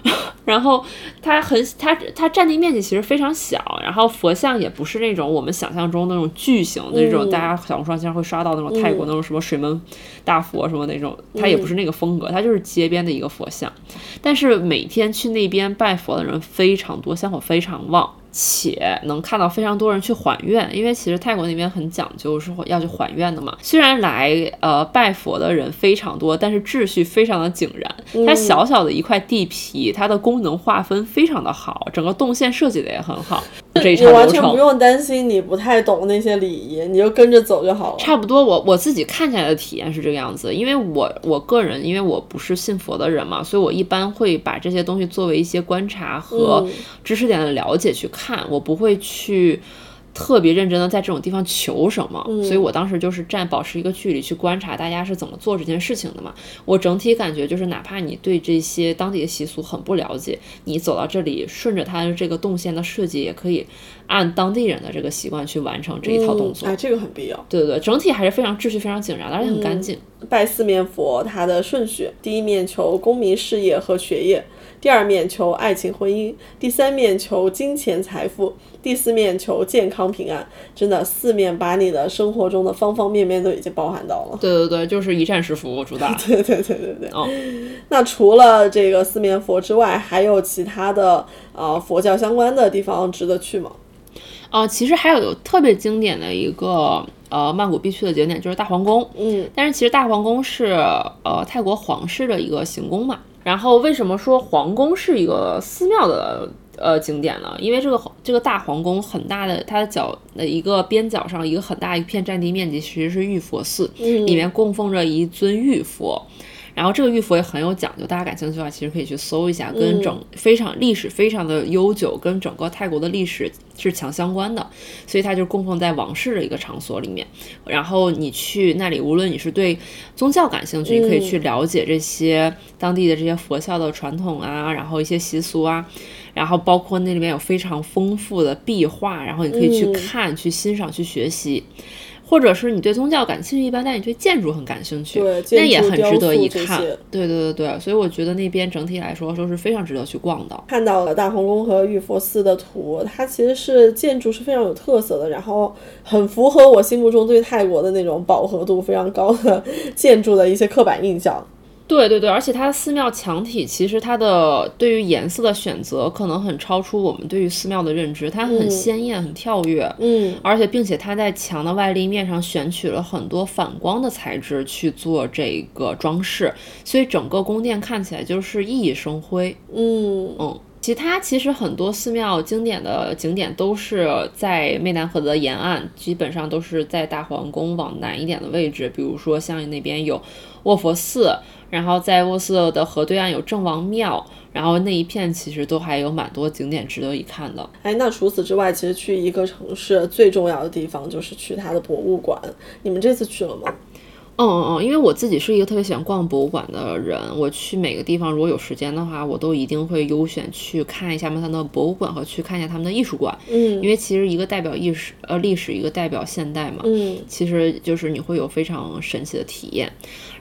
然后它很它它占地面积其实非常小，然后佛像也不是那种我们想象中那种巨型的那种，嗯大家小红书上经常会刷到那种泰国那种什么水门大佛什么那种，它也不是那个风格，它就是街边的一个佛像。但是每天去那边拜佛的人非常多，香火非常旺。且能看到非常多人去还愿，因为其实泰国那边很讲究是要去还愿的嘛。虽然来呃拜佛的人非常多，但是秩序非常的井然。它小小的一块地皮，它的功能划分非常的好，整个动线设计的也很好。这一你完全不用担心你不太懂那些礼仪，你就跟着走就好了。差不多我，我自己看起来的体验是这个样子。因为我我个人，因为我不是信佛的人嘛，所以我一般会把这些东西作为一些观察和嗯知识点的了解去看，我不会去。特别认真的在这种地方求什么，所以我当时就是站保持一个距离去观察大家是怎么做这件事情的嘛。我整体感觉就是，哪怕你对这些当地的习俗很不了解，你走到这里顺着它的这个动线的设计，也可以按当地人的这个习惯去完成这一套动作。哎，这个很必要。对对对，整体还是非常秩序、非常井然的，而且很干净。拜四面佛，它的顺序：第一面求功名事业和学业，第二面求爱情婚姻，第三面求金钱财富，第四面求健康平安。真的，四面把你的生活中的方方面面都已经包含到了。对对对，就是一站式服务主打。对对对对对。哦，那除了这个四面佛之外，还有其他的呃佛教相关的地方值得去吗？哦，其实还有有特别经典的一个呃曼谷必去的景点就是大皇宫。嗯，但是其实大皇宫是呃泰国皇室的一个行宫嘛。然后为什么说皇宫是一个寺庙的呃景点呢？因为这个这个大皇宫很大的，它的角的一个边角上一个很大一片占地面积其实是玉佛寺，里面供奉着一尊玉佛。然后这个玉佛也很有讲究，大家感兴趣的话，其实可以去搜一下，跟整非常历史非常的悠久，跟整个泰国的历史是强相关的，所以它就供奉在王室的一个场所里面。然后你去那里，无论你是对宗教感兴趣，你可以去了解这些当地的这些佛教的传统啊，然后一些习俗啊。然后包括那里面有非常丰富的壁画，然后你可以去看、去欣赏、去学习。或者是你对宗教感兴趣一般，但你对建筑很感兴趣，那也很值得一看。对对对对，所以我觉得那边整体来说说是非常值得去逛的。看到了大皇宫和玉佛寺的图，它其实是建筑是非常有特色的，然后很符合我心目中对泰国的那种饱和度非常高的建筑的一些刻板印象。对对对，而且它的寺庙墙体其实它的对于颜色的选择可能很超出我们对于寺庙的认知，它很鲜艳、很跳跃，嗯，而且并且它在墙的外立面上选取了很多反光的材质去做这个装饰，所以整个宫殿看起来就是熠熠生辉。嗯。嗯，其他其实很多寺庙经典的景点都是在湄南河的沿岸，基本上都是在大皇宫往南一点的位置，比如说像那边有卧佛寺，然后在沃斯勒的河对岸有郑王庙，然后那一片其实都还有蛮多景点值得一看的。哎，那除此之外，其实去一个城市最重要的地方就是去它的博物馆。你们这次去了吗？嗯嗯嗯，因为我自己是一个特别喜欢逛博物馆的人，我去每个地方如果有时间的话，我都一定会优选去看一下他们的博物馆和去看一下他们的艺术馆。嗯因为其实一个代表历史呃历史，一个代表现代嘛，嗯其实就是你会有非常神奇的体验。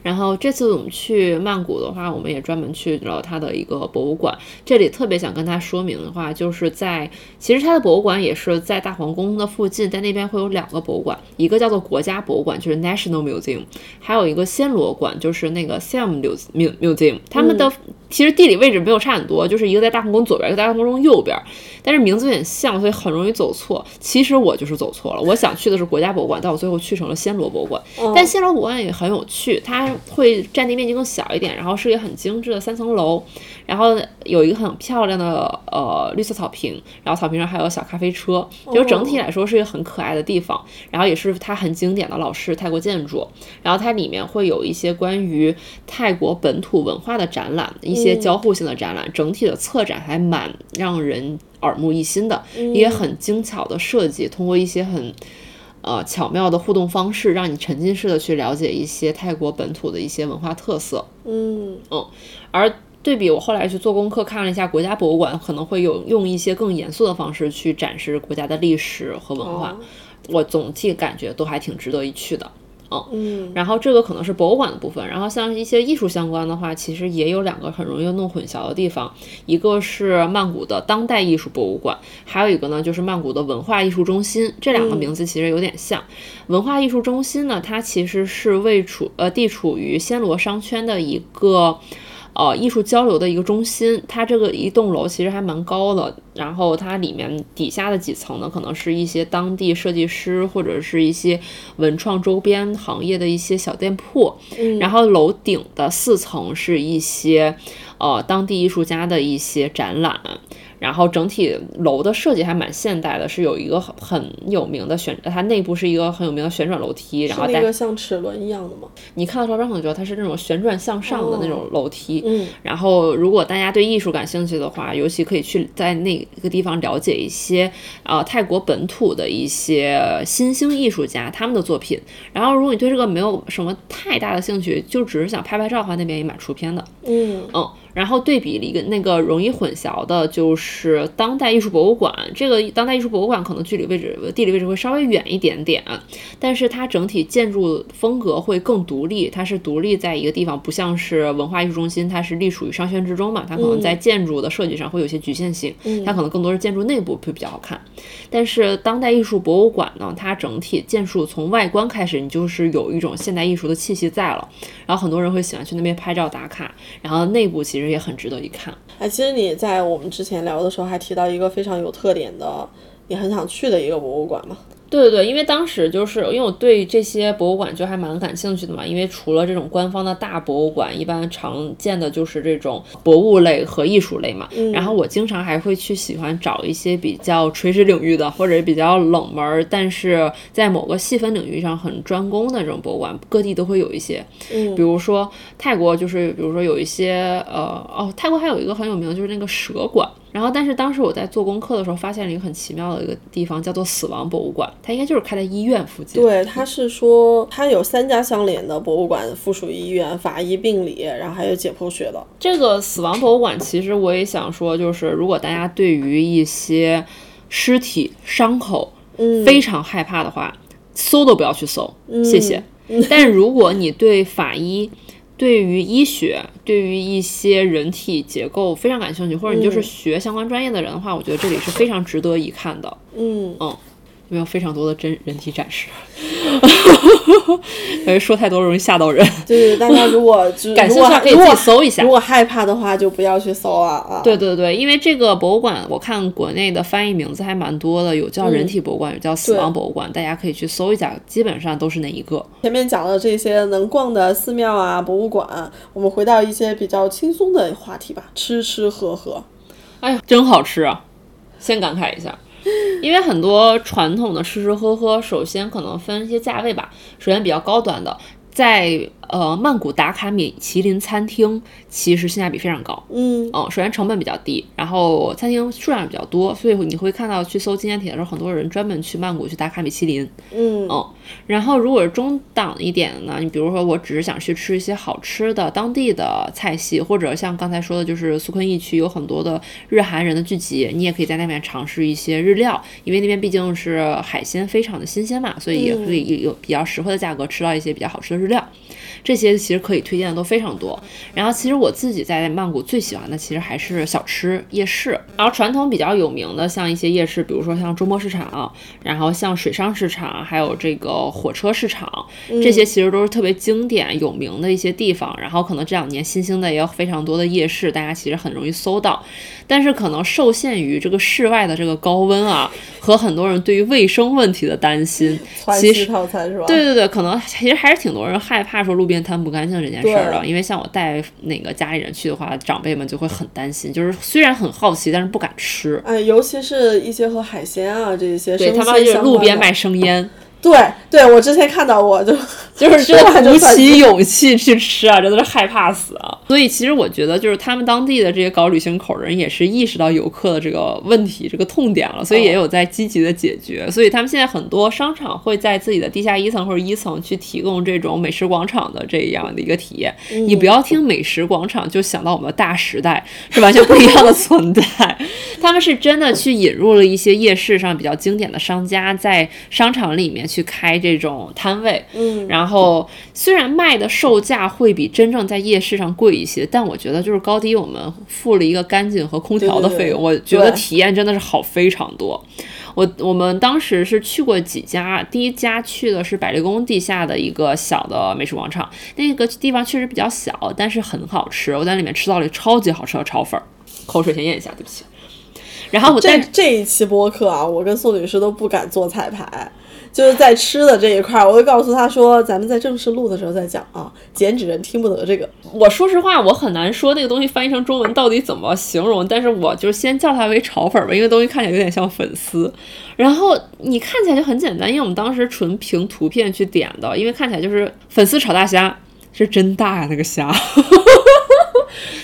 然后这次我们去曼谷的话，我们也专门去了它的一个博物馆。这里特别想跟大家说明的话，就是在其实它的博物馆也是在大皇宫的附近，在那边会有两个博物馆，一个叫做国家博物馆，就是 National Museum，还有一个暹罗馆，就是那个 Siam Mu- Museum。他们的其实地理位置没有差很多，就是一个在大皇宫左边，一个在大皇宫右边，但是名字有点像，所以很容易走错。其实我就是走错了，我想去的是国家博物馆，但我最后去成了暹罗博物馆。但暹罗博物馆也很有趣，它会占地面积更小一点，然后是一个很精致的三层楼，然后有一个很漂亮的呃绿色草坪，然后草坪上还有小咖啡车，就整体来说是一个很可爱的地方。然后也是它很经典的老式泰国建筑，然后它里面会有一些关于泰国本土文化的展览，一些交互性的展览，整体的策展还蛮让人耳目一新的，也很精巧的设计，通过一些很。呃，巧妙的互动方式，让你沉浸式的去了解一些泰国本土的一些文化特色。嗯嗯而对比我后来去做功课看了一下国家博物馆，可能会有用一些更严肃的方式去展示国家的历史和文化。哦我总体感觉都还挺值得一去的。嗯然后这个可能是博物馆的部分，然后像一些艺术相关的话，其实也有两个很容易弄混淆的地方，一个是曼谷的当代艺术博物馆，还有一个呢就是曼谷的文化艺术中心，这两个名字其实有点像。文化艺术中心呢，它其实是位处呃地处于暹罗商圈的一个。呃，艺术交流的一个中心，它这个一栋楼其实还蛮高的，然后它里面底下的几层呢，可能是一些当地设计师或者是一些文创周边行业的一些小店铺，然后楼顶的四层是一些呃当地艺术家的一些展览。然后整体楼的设计还蛮现代的，是有一个很很有名的旋，它内部是一个很有名的旋转楼梯，然后带是那个像齿轮一样的吗？你看到照片可能觉得它是那种旋转向上的那种楼梯。嗯然后，如果大家对艺术感兴趣的话，尤其可以去在那个地方了解一些呃泰国本土的一些新兴艺术家他们的作品。然后，如果你对这个没有什么太大的兴趣，就只是想拍拍照的话，那边也蛮出片的。嗯嗯，然后对比了一个那个容易混淆的，就是当代艺术博物馆。这个当代艺术博物馆可能距离位置、地理位置会稍微远一点点，但是它整体建筑风格会更独立，它是独立在一个地方，不像是文化艺术中心，它是隶属于商圈之中嘛，它可能在建筑的设计上会有些局限性，它可能更多是建筑内部会比较好看。但是当代艺术博物馆呢，它整体建筑从外观开始，你就是有一种现代艺术的气息在了，然后很多人会喜欢去那边拍照打卡，然后内部其实实也很值得一看。哎，其实你在我们之前聊的时候还提到一个非常有特点的，你很想去的一个博物馆嘛？对对对，因为当时就是因为我对这些博物馆就还蛮感兴趣的嘛，因为除了这种官方的大博物馆，一般常见的就是这种博物类和艺术类嘛。然后我经常还会去喜欢找一些比较垂直领域的，或者比较冷门儿，但是在某个细分领域上很专攻的这种博物馆，各地都会有一些。嗯比如说泰国就是，比如说有一些呃哦，泰国还有一个很有名的就是那个蛇馆。然后，但是当时我在做功课的时候，发现了一个很奇妙的一个地方，叫做死亡博物馆。它应该就是开在医院附近。对，它是说它有三家相连的博物馆，附属于医院，法医、病理，然后还有解剖学的。这个死亡博物馆，其实我也想说，就是如果大家对于一些尸体、伤口嗯非常害怕的话，搜都不要去搜，谢谢。但如果你对法医、对于医学、对于一些人体结构非常感兴趣，或者你就是学相关专业的人的话，我觉得这里是非常值得一看的。嗯。嗯，没有非常多的真人体展示，感 觉说太多容易吓到人。就是大家如果 就感兴趣可以自己搜一下如。果害怕的话，就不要去搜了啊。对对对，因为这个博物馆，我看国内的翻译名字还蛮多的，有叫人体博物馆，有叫死亡博物馆，大家可以去搜一下，基本上都是那一个。前面讲了这些能逛的寺庙啊、博物馆，我们回到一些比较轻松的话题吧，吃吃喝喝。哎呀，真好吃啊！先感慨一下，因为很多传统的吃吃喝喝，首先可能分一些价位吧。首先比较高端的，在呃曼谷打卡米其林餐厅，其实性价比非常高。嗯，嗯，首先成本比较低，然后餐厅数量比较多，所以你会看到去搜经验帖的时候，很多人专门去曼谷去打卡米其林。嗯嗯，然后如果是中档一点的呢，你比如说我只是想去吃一些好吃的当地的菜系，或者像刚才说的，就是苏坤逸区有很多的日韩人的聚集，你也可以在那边尝试一些日料，因为那边毕竟是海鲜非常的新鲜嘛，所以也可以有有比较实惠的价格吃到一些比较好吃的日料。这些其实可以推荐的都非常多。然后其实我自己在曼谷最喜欢的其实还是小吃夜市，然后传统比较有名的像一些夜市，比如说像周末市场，然后像水上市场，还有这个火车市场，这些其实都是特别经典有名的一些地方。然后可能这两年新兴的也有非常多的夜市，大家其实很容易搜到，但是可能受限于这个室外的这个高温啊，和很多人对于卫生问题的担心，川其实套餐是吧？对对对，可能其实还是挺多人害怕说路边摊不干净这件事儿了，因为像我带那个家里人去的话，长辈们就会很担心，就是虽然很好奇，但是不敢吃。哎，尤其是一些和海鲜啊这些生对他们鲜相关的就是路边卖生 烟，对对，我之前看到我就 就是真的 鼓起勇气去吃啊，真的是害怕死啊！所以其实我觉得，就是他们当地的这些搞旅行口的人也是意识到游客的这个问题、这个痛点了，所以也有在积极的解决。所以他们现在很多商场会在自己的地下一层或者一层去提供这种美食广场的这样的一个体验。你不要听美食广场就想到我们的大时代，是完全不一样的 存在。他们是真的去引入了一些夜市上比较经典的商家，在商场里面去开这种摊位。嗯，然后虽然卖的售价会比真正在夜市上贵一些，但我觉得就是高低我们付了一个干净和空调的费用，对对对我觉得体验真的是好非常多。我我们当时是去过几家，第一家去的是百丽宫地下的一个小的美食广场，那个地方确实比较小，但是很好吃，我在里面吃到了超级好吃的炒粉儿，口水先咽一下，对不起。然后我这这一期播客啊，我跟宋女士都不敢做彩排，就是在吃的这一块，我会告诉他说，咱们在正式录的时候再讲啊，剪纸人听不得这个。我说实话，我很难说那个东西翻译成中文到底怎么形容，但是我就先叫它为炒粉吧，因为东西看起来有点像粉丝。然后你看起来就很简单，因为我们当时纯凭图片去点的，因为看起来就是粉丝炒大虾，是真大呀那个虾。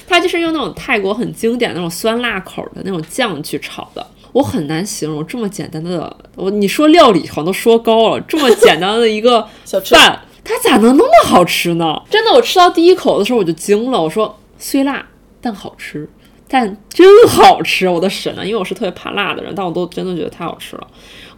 它就是用那种泰国很经典那种酸辣口的那种酱去炒的，我很难形容这么简单的，我你说料理好像都说高了，这么简单的一个 饭，它咋能那么好吃呢？真的，我吃到第一口的时候我就惊了，我说虽辣但好吃，但真好吃，我的神啊！因为我是特别怕辣的人，但我都真的觉得太好吃了。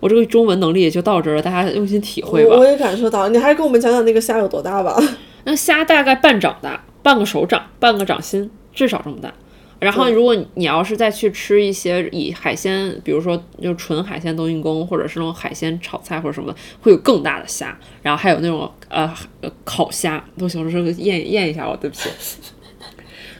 我这个中文能力也就到这儿了，大家用心体会吧我。我也感受到，你还是跟我们讲讲那个虾有多大吧。那虾大概半掌大，半个手掌，半个掌心，至少这么大。然后，如果你要是再去吃一些以海鲜，比如说就纯海鲜冬阴功，或者是那种海鲜炒菜或者什么的，会有更大的虾。然后还有那种呃呃烤虾，都行，这个验验一下我，对不起。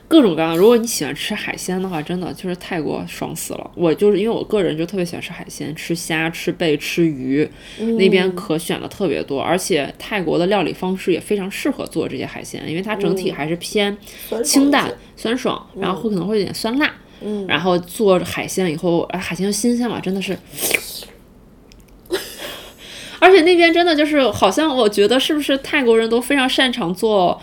各种各样的，如果你喜欢吃海鲜的话，真的就是泰国爽死了。我就是因为我个人就特别喜欢吃海鲜，吃虾、吃贝、吃鱼，那边可选的特别多，而且泰国的料理方式也非常适合做这些海鲜，因为它整体还是偏清淡酸爽，然后会可能会有点酸辣。嗯然后做海鲜以后，哎，海鲜又新鲜嘛，真的是。而且那边真的就是，好像我觉得是不是泰国人都非常擅长做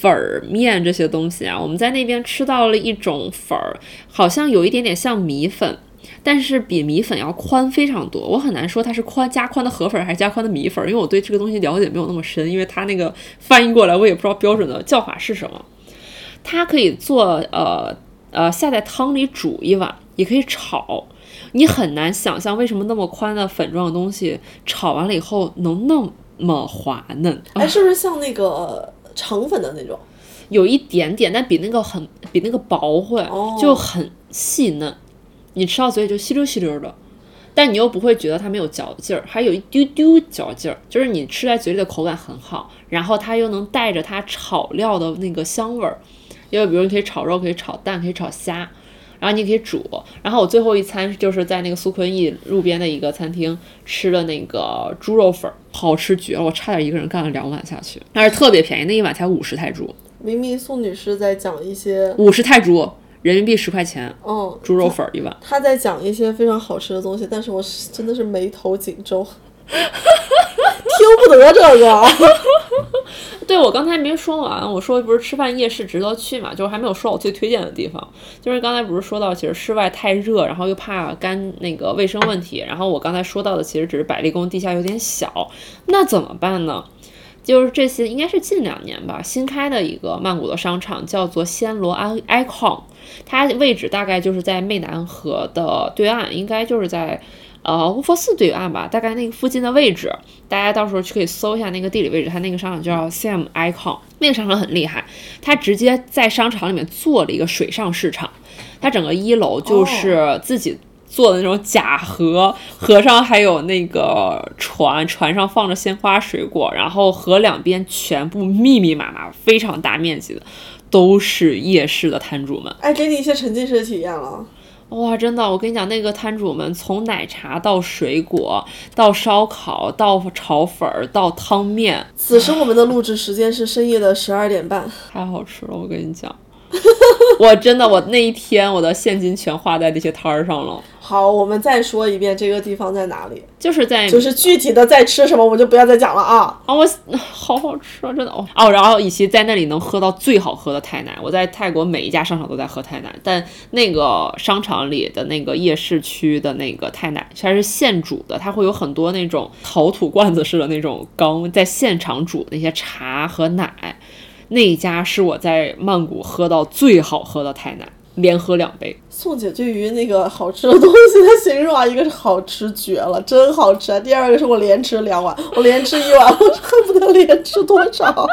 粉儿面这些东西啊？我们在那边吃到了一种粉儿，好像有一点点像米粉，但是比米粉要宽非常多。我很难说它是宽加宽的河粉还是加宽的米粉，因为我对这个东西了解没有那么深，因为它那个翻译过来我也不知道标准的叫法是什么。它可以做呃呃下在汤里煮一碗，也可以炒。你很难想象为什么那么宽的粉状的东西炒完了以后能那么滑嫩。哎，是不是像那个肠粉的那种？有一点点，但比那个很比那个薄会，哦就很细嫩，你吃到嘴里就吸溜吸溜的。但你又不会觉得它没有嚼劲儿，还有一丢丢嚼劲儿，就是你吃在嘴里的口感很好，然后它又能带着它炒料的那个香味儿，因为比如你可以炒肉，可以炒蛋，可以炒虾。然后你可以煮，然后我最后一餐就是在那个苏坤义路边的一个餐厅吃的那个猪肉粉儿，好吃绝了，我差点一个人干了两碗下去，但是特别便宜，那一碗才五十泰铢，明明宋女士在讲一些，五十泰铢，人民币十块钱，嗯，猪肉粉儿一碗。她在讲一些非常好吃的东西，但是我是真的是眉头紧皱，听不得这个。对我刚才没说完，我说不是吃饭夜市值得去嘛，就是还没有说我最推荐的地方，就是刚才不是说到其实室外太热，然后又怕干那个卫生问题，然后我刚才说到的其实只是百丽宫地下有点小，那怎么办呢？就是这些应该是近两年吧新开的一个曼谷的商场，叫做暹罗安 icon，它位置大概就是在湄南河的对岸，应该就是在。呃，乌佛寺对岸吧，大概那个附近的位置，大家到时候去可以搜一下那个地理位置。它那个商场叫 Sam Icon，那个商场很厉害，它直接在商场里面做了一个水上市场，它整个一楼就是自己做的那种假河，河上还有那个船，船上放着鲜花水果，然后河两边全部密密麻麻，非常大面积的都是夜市的摊主们。哎，给你一些沉浸式的体验了。哇，真的，我跟你讲，那个摊主们从奶茶到水果，到烧烤，到炒粉儿，到汤面。此时我们的录制时间是深夜的十二点半，太好吃了，我跟你讲。我真的，我那一天我的现金全花在这些摊儿上了。好，我们再说一遍，这个地方在哪里？就是在，就是具体的在吃什么，我就不要再讲了啊。啊，我 好好吃啊，真的哦哦，然后以及在那里能喝到最好喝的泰奶。我在泰国每一家商场都在喝泰奶，但那个商场里的那个夜市区的那个泰奶，它是现煮的，它会有很多那种陶土罐子式的那种缸，在现场煮那些茶和奶。那一家是我在曼谷喝到最好喝的泰奶，连喝两杯。宋姐对于那个好吃的东西的形容啊，一个是好吃绝了，真好吃啊；第二个是我连吃两碗，我连吃一碗，我恨不得连吃多少。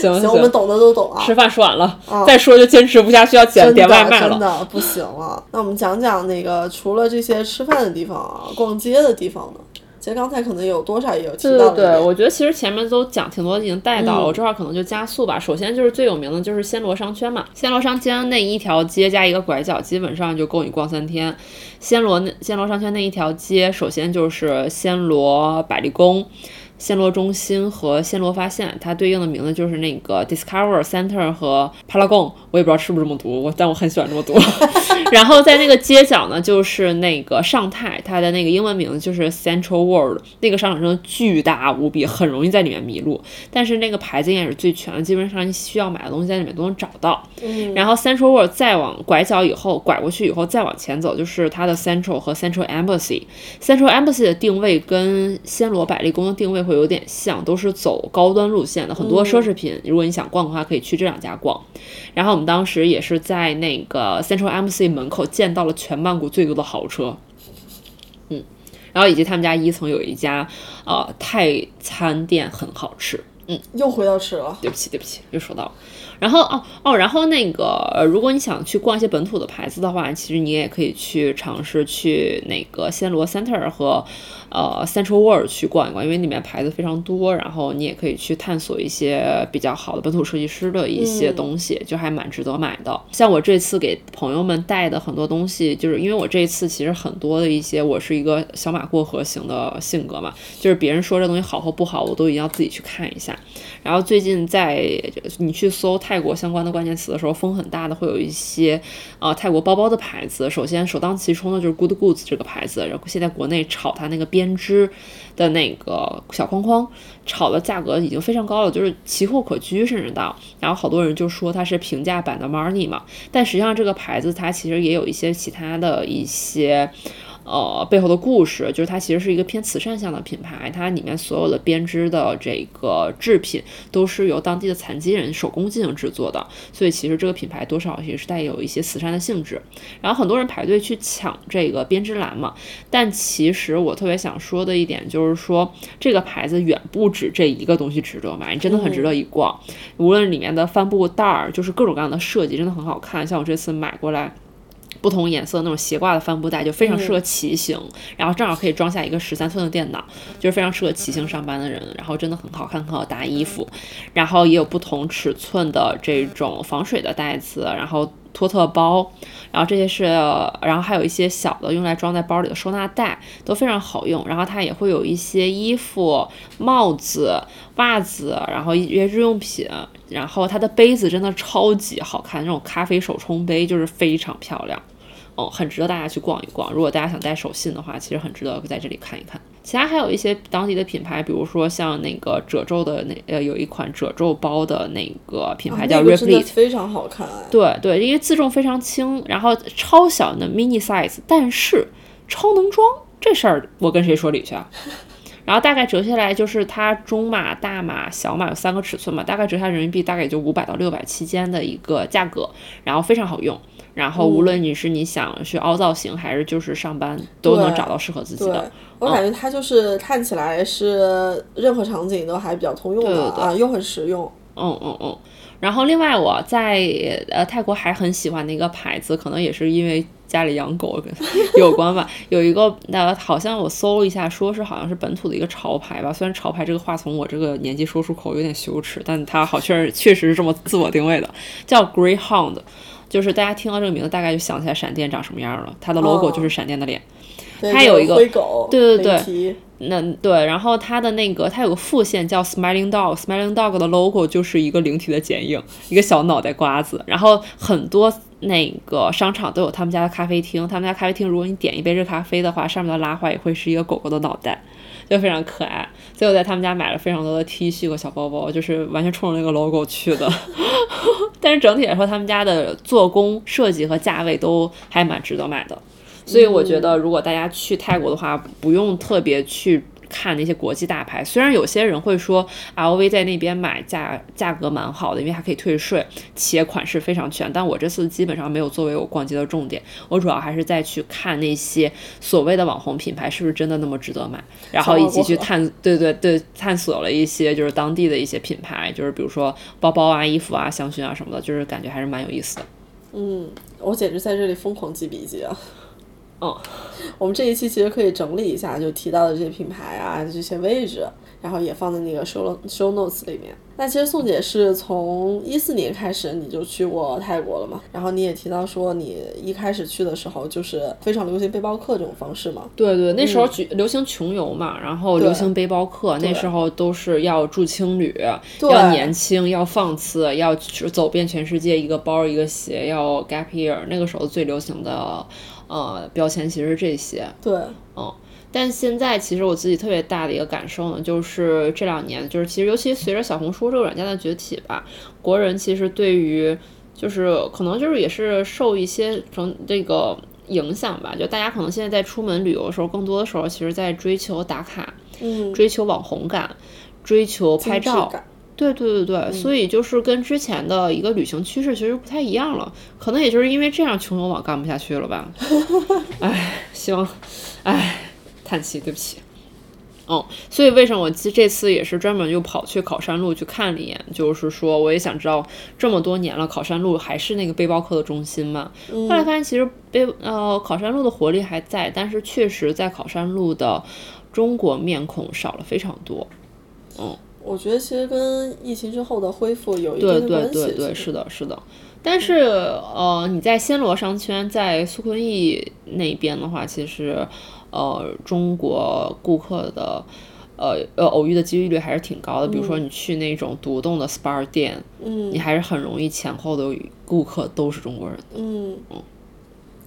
行行，我们懂的都懂啊。吃饭说完了，再说就坚持不下去，要点点外卖了。真的不行了。那我们讲讲那个除了这些吃饭的地方啊，逛街的地方呢？其实刚才可能有多少也有提到。对对对，我觉得其实前面都讲挺多，已经带到了。我这块可能就加速吧。首先就是最有名的就是暹罗商圈嘛，暹罗商圈那一条街加一个拐角，基本上就够你逛三天。暹罗那暹罗商圈那一条街，首先就是暹罗百丽宫。暹罗中心和暹罗发现，它对应的名字就是那个 Discover Center 和 Paragon，我也不知道是不是这么读，我但我很喜欢这么读。然后在那个街角呢，就是那个尚泰，它的那个英文名字就是 Central World。那个商场真的巨大无比，很容易在里面迷路。但是那个牌子应该是最全的，基本上你需要买的东西在里面都能找到。嗯。然后 Central World 再往拐角以后，拐过去以后再往前走，就是它的 Central 和 Central Embassy。Central Embassy 的定位跟暹罗百丽宫的定位。会有点像，都是走高端路线的，很多奢侈品。如果你想逛的话，可以去这两家逛。然后我们当时也是在那个 Central MC 门口见到了全曼谷最多的豪车，嗯，然后以及他们家一层有一家呃泰餐店很好吃，嗯，又回到吃了，对不起对不起，又说到了。然后哦哦，然后那个如果你想去逛一些本土的牌子的话，其实你也可以去尝试去那个暹罗 Center 和。呃，Central World 去逛一逛，因为里面牌子非常多，然后你也可以去探索一些比较好的本土设计师的一些东西，就还蛮值得买的。像我这次给朋友们带的很多东西，就是因为我这一次其实很多的一些，我是一个小马过河型的性格嘛，就是别人说这东西好或不好，我都一定要自己去看一下。然后最近在你去搜泰国相关的关键词的时候，风很大的会有一些呃泰国包包的牌子，首先首当其冲的就是 Good Goods 这个牌子，然后现在国内炒它那个编织的那个小框框，炒的价格已经非常高了，就是奇货可居，甚至到，然后好多人就说它是平价版的 Money 嘛，但实际上这个牌子它其实也有一些其他的一些。呃，背后的故事就是它其实是一个偏慈善向的品牌，它里面所有的编织的这个制品都是由当地的残疾人手工进行制作的，所以其实这个品牌多少也是带有一些慈善的性质。然后很多人排队去抢这个编织篮嘛，但其实我特别想说的一点就是说，这个牌子远不止这一个东西值得买，你真的很值得一逛。无论里面的帆布袋儿，就是各种各样的设计，真的很好看。像我这次买过来。不同颜色那种斜挂的帆布袋，就非常适合骑行，然后正好可以装下一个十三寸的电脑，就是非常适合骑行上班的人。然后真的很好看，很好搭衣服。然后也有不同尺寸的这种防水的袋子，然后托特包，然后这些是，然后还有一些小的用来装在包里的收纳袋，都非常好用。然后它也会有一些衣服、帽子、袜子，然后一些日用品。然后它的杯子真的超级好看，那种咖啡手冲杯就是非常漂亮。哦，很值得大家去逛一逛。如果大家想带手信的话，其实很值得在这里看一看。其他还有一些当地的品牌，比如说像那个褶皱的那呃，有一款褶皱包的那个品牌叫 Replete，非常好看。对对，因为自重非常轻，然后超小的 mini size，但是超能装。这事儿我跟谁说理去啊？然后大概折下来就是它中码、大码、小码有三个尺寸嘛，大概折下人民币大概也就五百到六百期间的一个价格，然后非常好用。然后无论你是你想去凹造型，还是就是上班，都能找到适合自己的。我感觉它就是看起来是任何场景都还比较通用的啊，又很实用。嗯嗯嗯。然后另外我在呃泰国还很喜欢的一个牌子，可能也是因为家里养狗 有关吧。有一个呃，好像我搜了一下，说是好像是本土的一个潮牌吧。虽然潮牌这个话从我这个年纪说出口有点羞耻，但它好确实确实是这么自我定位的，叫 Greyhound。就是大家听到这个名字，大概就想起来闪电长什么样了。它的 logo 就是闪电的脸，它有一个对对对，那对，然后它的那个它有个副线叫 Smiling Dog，Smiling Dog 的 logo 就是一个灵体的剪影，一个小脑袋瓜子。然后很多那个商场都有他们家的咖啡厅，他们家咖啡厅如果你点一杯热咖啡的话，上面的拉花也会是一个狗狗的脑袋。就非常可爱，所以我在他们家买了非常多的 T 恤和小包包，就是完全冲着那个 logo 去的。但是整体来说，他们家的做工、设计和价位都还蛮值得买的。所以我觉得，如果大家去泰国的话，不用特别去。看那些国际大牌，虽然有些人会说 LV 在那边买价价格蛮好的，因为还可以退税，且款式非常全，但我这次基本上没有作为我逛街的重点，我主要还是在去看那些所谓的网红品牌是不是真的那么值得买，然后以及去探对对对探索了一些就是当地的一些品牌，就是比如说包包啊、衣服啊、香薰啊什么的，就是感觉还是蛮有意思的。嗯，我简直在这里疯狂记笔记啊。哦，我们这一期其实可以整理一下，就提到的这些品牌啊，这些位置，然后也放在那个 show show notes 里面。那其实宋姐是从一四年开始你就去过泰国了嘛？然后你也提到说你一开始去的时候就是非常流行背包客这种方式嘛？对对，那时候流行穷游嘛，然后流行背包客，那时候都是要住青旅，要年轻，要放肆，要走遍全世界，一个包一个鞋，要 gap year，那个时候最流行的。呃，标签其实是这些，对，嗯，但现在其实我自己特别大的一个感受呢，就是这两年，就是其实尤其随着小红书这个软件的崛起吧，国人其实对于就是可能就是也是受一些从这个影响吧，就大家可能现在在出门旅游的时候，更多的时候其实在追求打卡，嗯，追求网红感，追求拍照。对对对对，所以就是跟之前的一个旅行趋势其实不太一样了，可能也就是因为这样，穷游网干不下去了吧。唉，希望，唉，叹气，对不起。嗯，所以为什么我这这次也是专门又跑去考山路去看了一眼，就是说我也想知道这么多年了，考山路还是那个背包客的中心嘛？后来发现其实背呃考山路的活力还在，但是确实在考山路的中国面孔少了非常多。嗯。我觉得其实跟疫情之后的恢复有一定的关系。对对对对，是的，是的。但是呃，你在暹罗商圈，在苏坤逸那边的话，其实呃，中国顾客的呃呃偶遇的几率率还是挺高的。比如说你去那种独栋的 SPA 店，嗯，你还是很容易前后的顾客都是中国人。嗯嗯。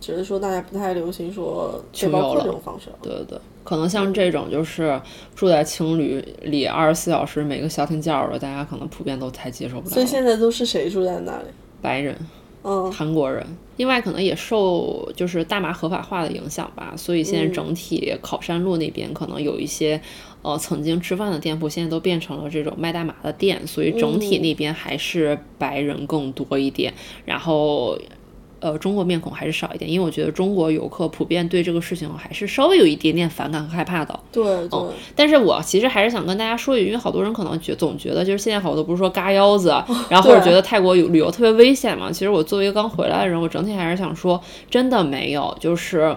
只是说大家不太流行说背包客这种方式。对对对。可能像这种就是住在青旅里二十四小时每个消停觉的，大家可能普遍都太接受不了。所以现在都是谁住在那里？白人，嗯，韩国人。另外可能也受就是大麻合法化的影响吧，所以现在整体考山路那边可能有一些呃曾经吃饭的店铺，现在都变成了这种卖大麻的店，所以整体那边还是白人更多一点。然后。呃中国面孔还是少一点，因为我觉得中国游客普遍对这个事情还是稍微有一点点反感和害怕的。对对，但是我其实还是想跟大家说一句，因为好多人可能觉总觉得就是现在好多不是说嘎腰子，然后或者觉得泰国有旅游特别危险嘛。其实我作为一个刚回来的人，我整体还是想说，真的没有，就是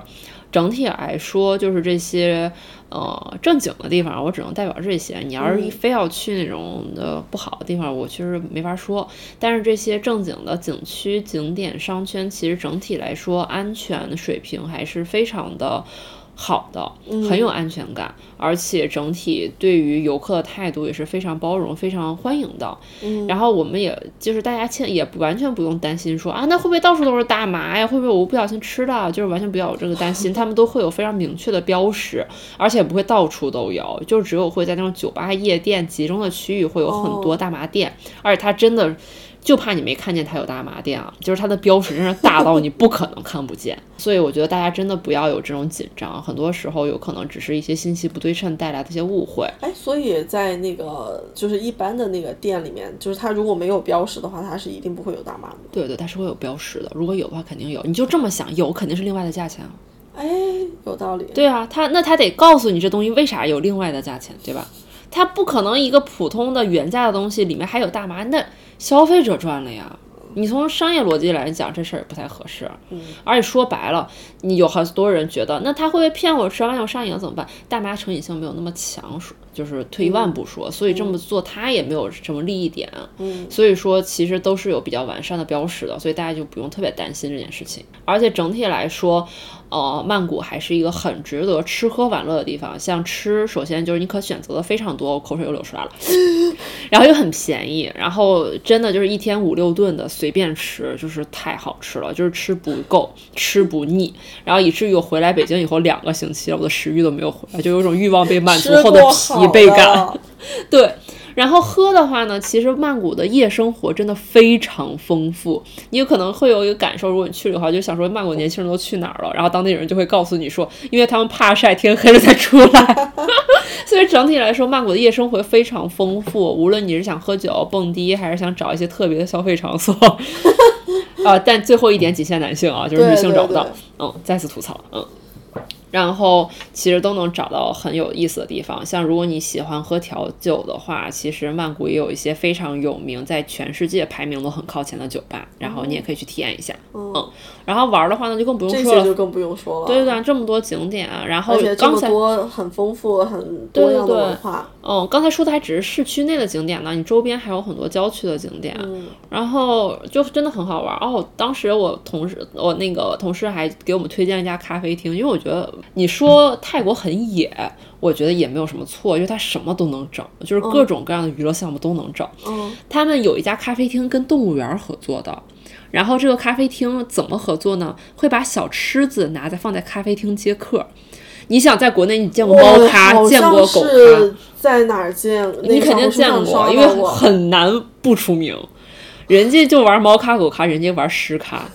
整体来说，就是这些。呃，正经的地方我只能代表这些。你要是非要去那种的不好的地方，我其实没法说。但是这些正经的景区、景点、商圈，其实整体来说安全水平还是非常的。好的，很有安全感，而且整体对于游客的态度也是非常包容、非常欢迎的。嗯，然后我们也就是大家千也不完全不用担心说啊，那会不会到处都是大麻呀？会不会我不小心吃的？就是完全不要有这个担心，他们都会有非常明确的标识，而且不会到处都有，就只有会在那种酒吧、夜店集中的区域会有很多大麻店，而且它真的。就怕你没看见它有大麻店啊，就是它的标识真是大到你不可能看不见，所以我觉得大家真的不要有这种紧张，很多时候有可能只是一些信息不对称带来的一些误会。哎，所以在那个就是一般的那个店里面，就是它如果没有标识的话，它是一定不会有大麻的。对对，它是会有标识的，如果有的话肯定有，你就这么想，有肯定是另外的价钱。哎，有道理。对啊，他那他得告诉你这东西为啥有另外的价钱，对吧？他不可能一个普通的原价的东西里面还有大麻那。消费者赚了呀，你从商业逻辑来讲，这事儿也不太合适。嗯，而且说白了，你有很多人觉得，那他会不会骗我？十万要上瘾怎么办？大麻成瘾性没有那么强，说就是退一万步说，所以这么做他也没有什么利益点。嗯，所以说其实都是有比较完善的标识的，所以大家就不用特别担心这件事情。而且整体来说。呃，曼谷还是一个很值得吃喝玩乐的地方。像吃，首先就是你可选择的非常多，我口水又流出来了。然后又很便宜，然后真的就是一天五六顿的随便吃，就是太好吃了，就是吃不够，吃不腻。然后以至于我回来北京以后两个星期了，我的食欲都没有回来，就有种欲望被满足后的疲惫感。对。然后喝的话呢，其实曼谷的夜生活真的非常丰富。你有可能会有一个感受，如果你去的话，就想说曼谷年轻人都去哪儿了？然后当地人就会告诉你说，因为他们怕晒，天黑了再出来。所以整体来说，曼谷的夜生活非常丰富。无论你是想喝酒、蹦迪，还是想找一些特别的消费场所，啊，但最后一点仅限男性啊，就是女性找不到。嗯，再次吐槽，嗯。然后其实都能找到很有意思的地方，像如果你喜欢喝调酒的话，其实曼谷也有一些非常有名，在全世界排名都很靠前的酒吧，然后你也可以去体验一下。嗯，然后玩的话呢，就更不用说了，就更不用说了。对对对，这么多景点，然后刚才多很丰富、很多样的文化。嗯，刚才说的还只是市区内的景点呢，你周边还有很多郊区的景点，然后就真的很好玩。哦，当时我同事，我那个同事还给我们推荐了一家咖啡厅，因为我觉得。你说泰国很野，我觉得也没有什么错，因为它什么都能整，就是各种各样的娱乐项目都能整。嗯，他们有一家咖啡厅跟动物园合作的，然后这个咖啡厅怎么合作呢？会把小吃子拿在放在咖啡厅接客。你想在国内你见过猫咖，见过狗咖，在哪儿见？你肯定见过，因为很难不出名。人家就玩猫咖狗咖，人家玩狮咖。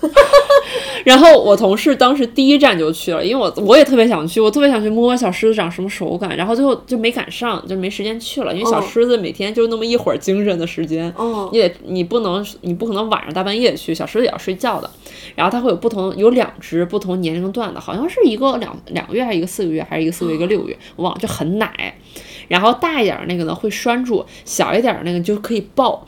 然后我同事当时第一站就去了，因为我我也特别想去，我特别想去摸摸小狮子长什么手感。然后最后就没赶上，就没时间去了。因为小狮子每天就那么一会儿精神的时间，你得你不能你不可能晚上大半夜去，小狮子也要睡觉的。然后它会有不同有两只不同年龄段的，好像是一个两两个月还是一个四个月还是一个四个月一个六个月，我忘了，就很奶。然后大一点儿那个呢会拴住，小一点儿那个就可以抱，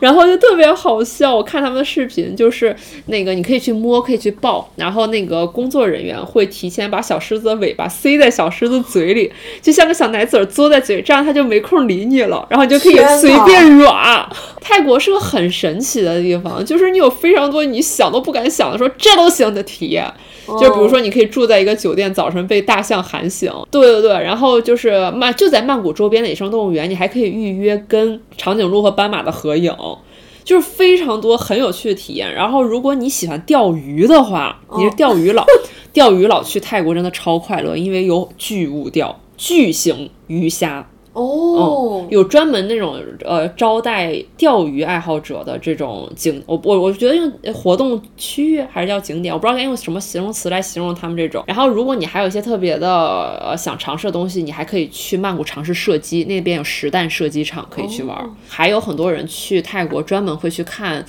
然后就特别好笑。我看他们的视频，就是那个你可以去摸，可以去抱，然后那个工作人员会提前把小狮子的尾巴塞在小狮子嘴里，就像个小奶嘴儿嘬在嘴，这样它就没空理你了，然后你就可以随便软。泰国是个很神奇的地方，就是你有非常多你想都不敢想的，说这都行的体验。就比如说，你可以住在一个酒店，早晨被大象喊醒。对对对，然后就是曼就在曼谷周边的野生动物园，你还可以预约跟长颈鹿和斑马的合影，就是非常多很有趣的体验。然后如果你喜欢钓鱼的话，你是钓鱼佬，钓鱼佬去泰国真的超快乐，因为有巨物钓，巨型鱼虾。哦，有专门那种呃招待钓鱼爱好者的这种景，我我我觉得用活动区域还是叫景点，我不知道该用什么形容词来形容他们这种。然后如果你还有一些特别的呃想尝试的东西，你还可以去曼谷尝试射击，那边有实弹射击场可以去玩。还有很多人去泰国专门会去看。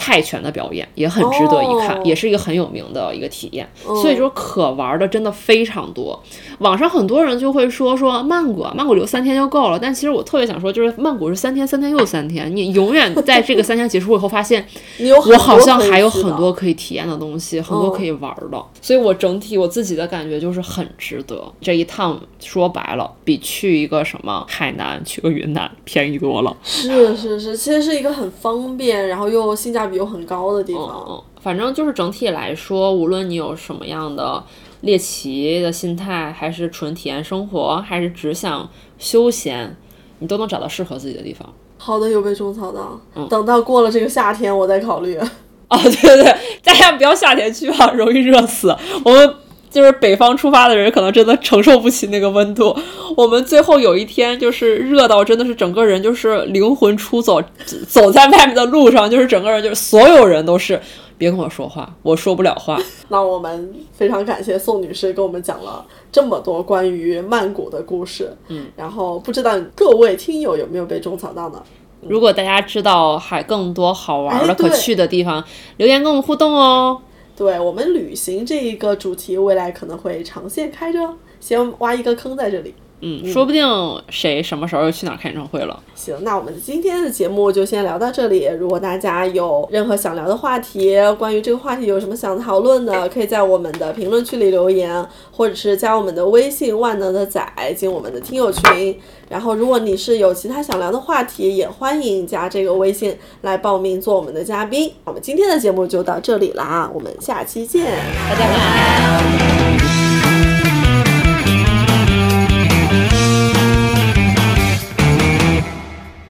泰拳的表演，也很值得一看，哦也是一个很有名的一个体验。嗯所以说可玩的真的非常多。网上很多人就会说说曼谷，啊，曼谷留三天就够了。但其实我特别想说，就是曼谷是三天，三天又三天，你永远在这个三天结束以后发现，我好像还有很多可以体验的东西，很多嗯可以玩的。所以我整体我自己的感觉就是很值得。这一趟说白了，比去一个什么海南、去个云南便宜多了。是是是，其实是一个很方便，然后又性价比又很高的地方。嗯，反正就是整体来说，无论你有什么样的猎奇的心态，还是纯体验生活，还是只想休闲，你都能找到适合自己的地方。好的，有被种草到。嗯等到过了这个夏天，我再考虑。哦，对对对，大家不要夏天去啊，容易热死。我们就是北方出发的人，可能真的承受不起那个温度。我们最后有一天就是热到真的是整个人就是灵魂出走，走在外面的路上，就是整个人就是所有人都是别跟我说话，我说不了话。那我们非常感谢宋女士给我们讲了这么多关于曼谷的故事。嗯，然后不知道各位听友有没有被种草到呢？如果大家知道还更多好玩的、哎可去的地方，留言跟我们互动哦。对我们旅行这一个主题，未来可能会长线开着，先挖一个坑在这里。嗯，说不定谁什么时候又去哪儿开演唱会了。行，那我们今天的节目就先聊到这里。如果大家有任何想聊的话题，关于这个话题有什么想讨论的，可以在我们的评论区里留言，或者是加我们的微信“万能的仔”进我们的听友群。然后，如果你是有其他想聊的话题，也欢迎加这个微信来报名做我们的嘉宾。我们今天的节目就到这里啦，我们下期见。大家晚安。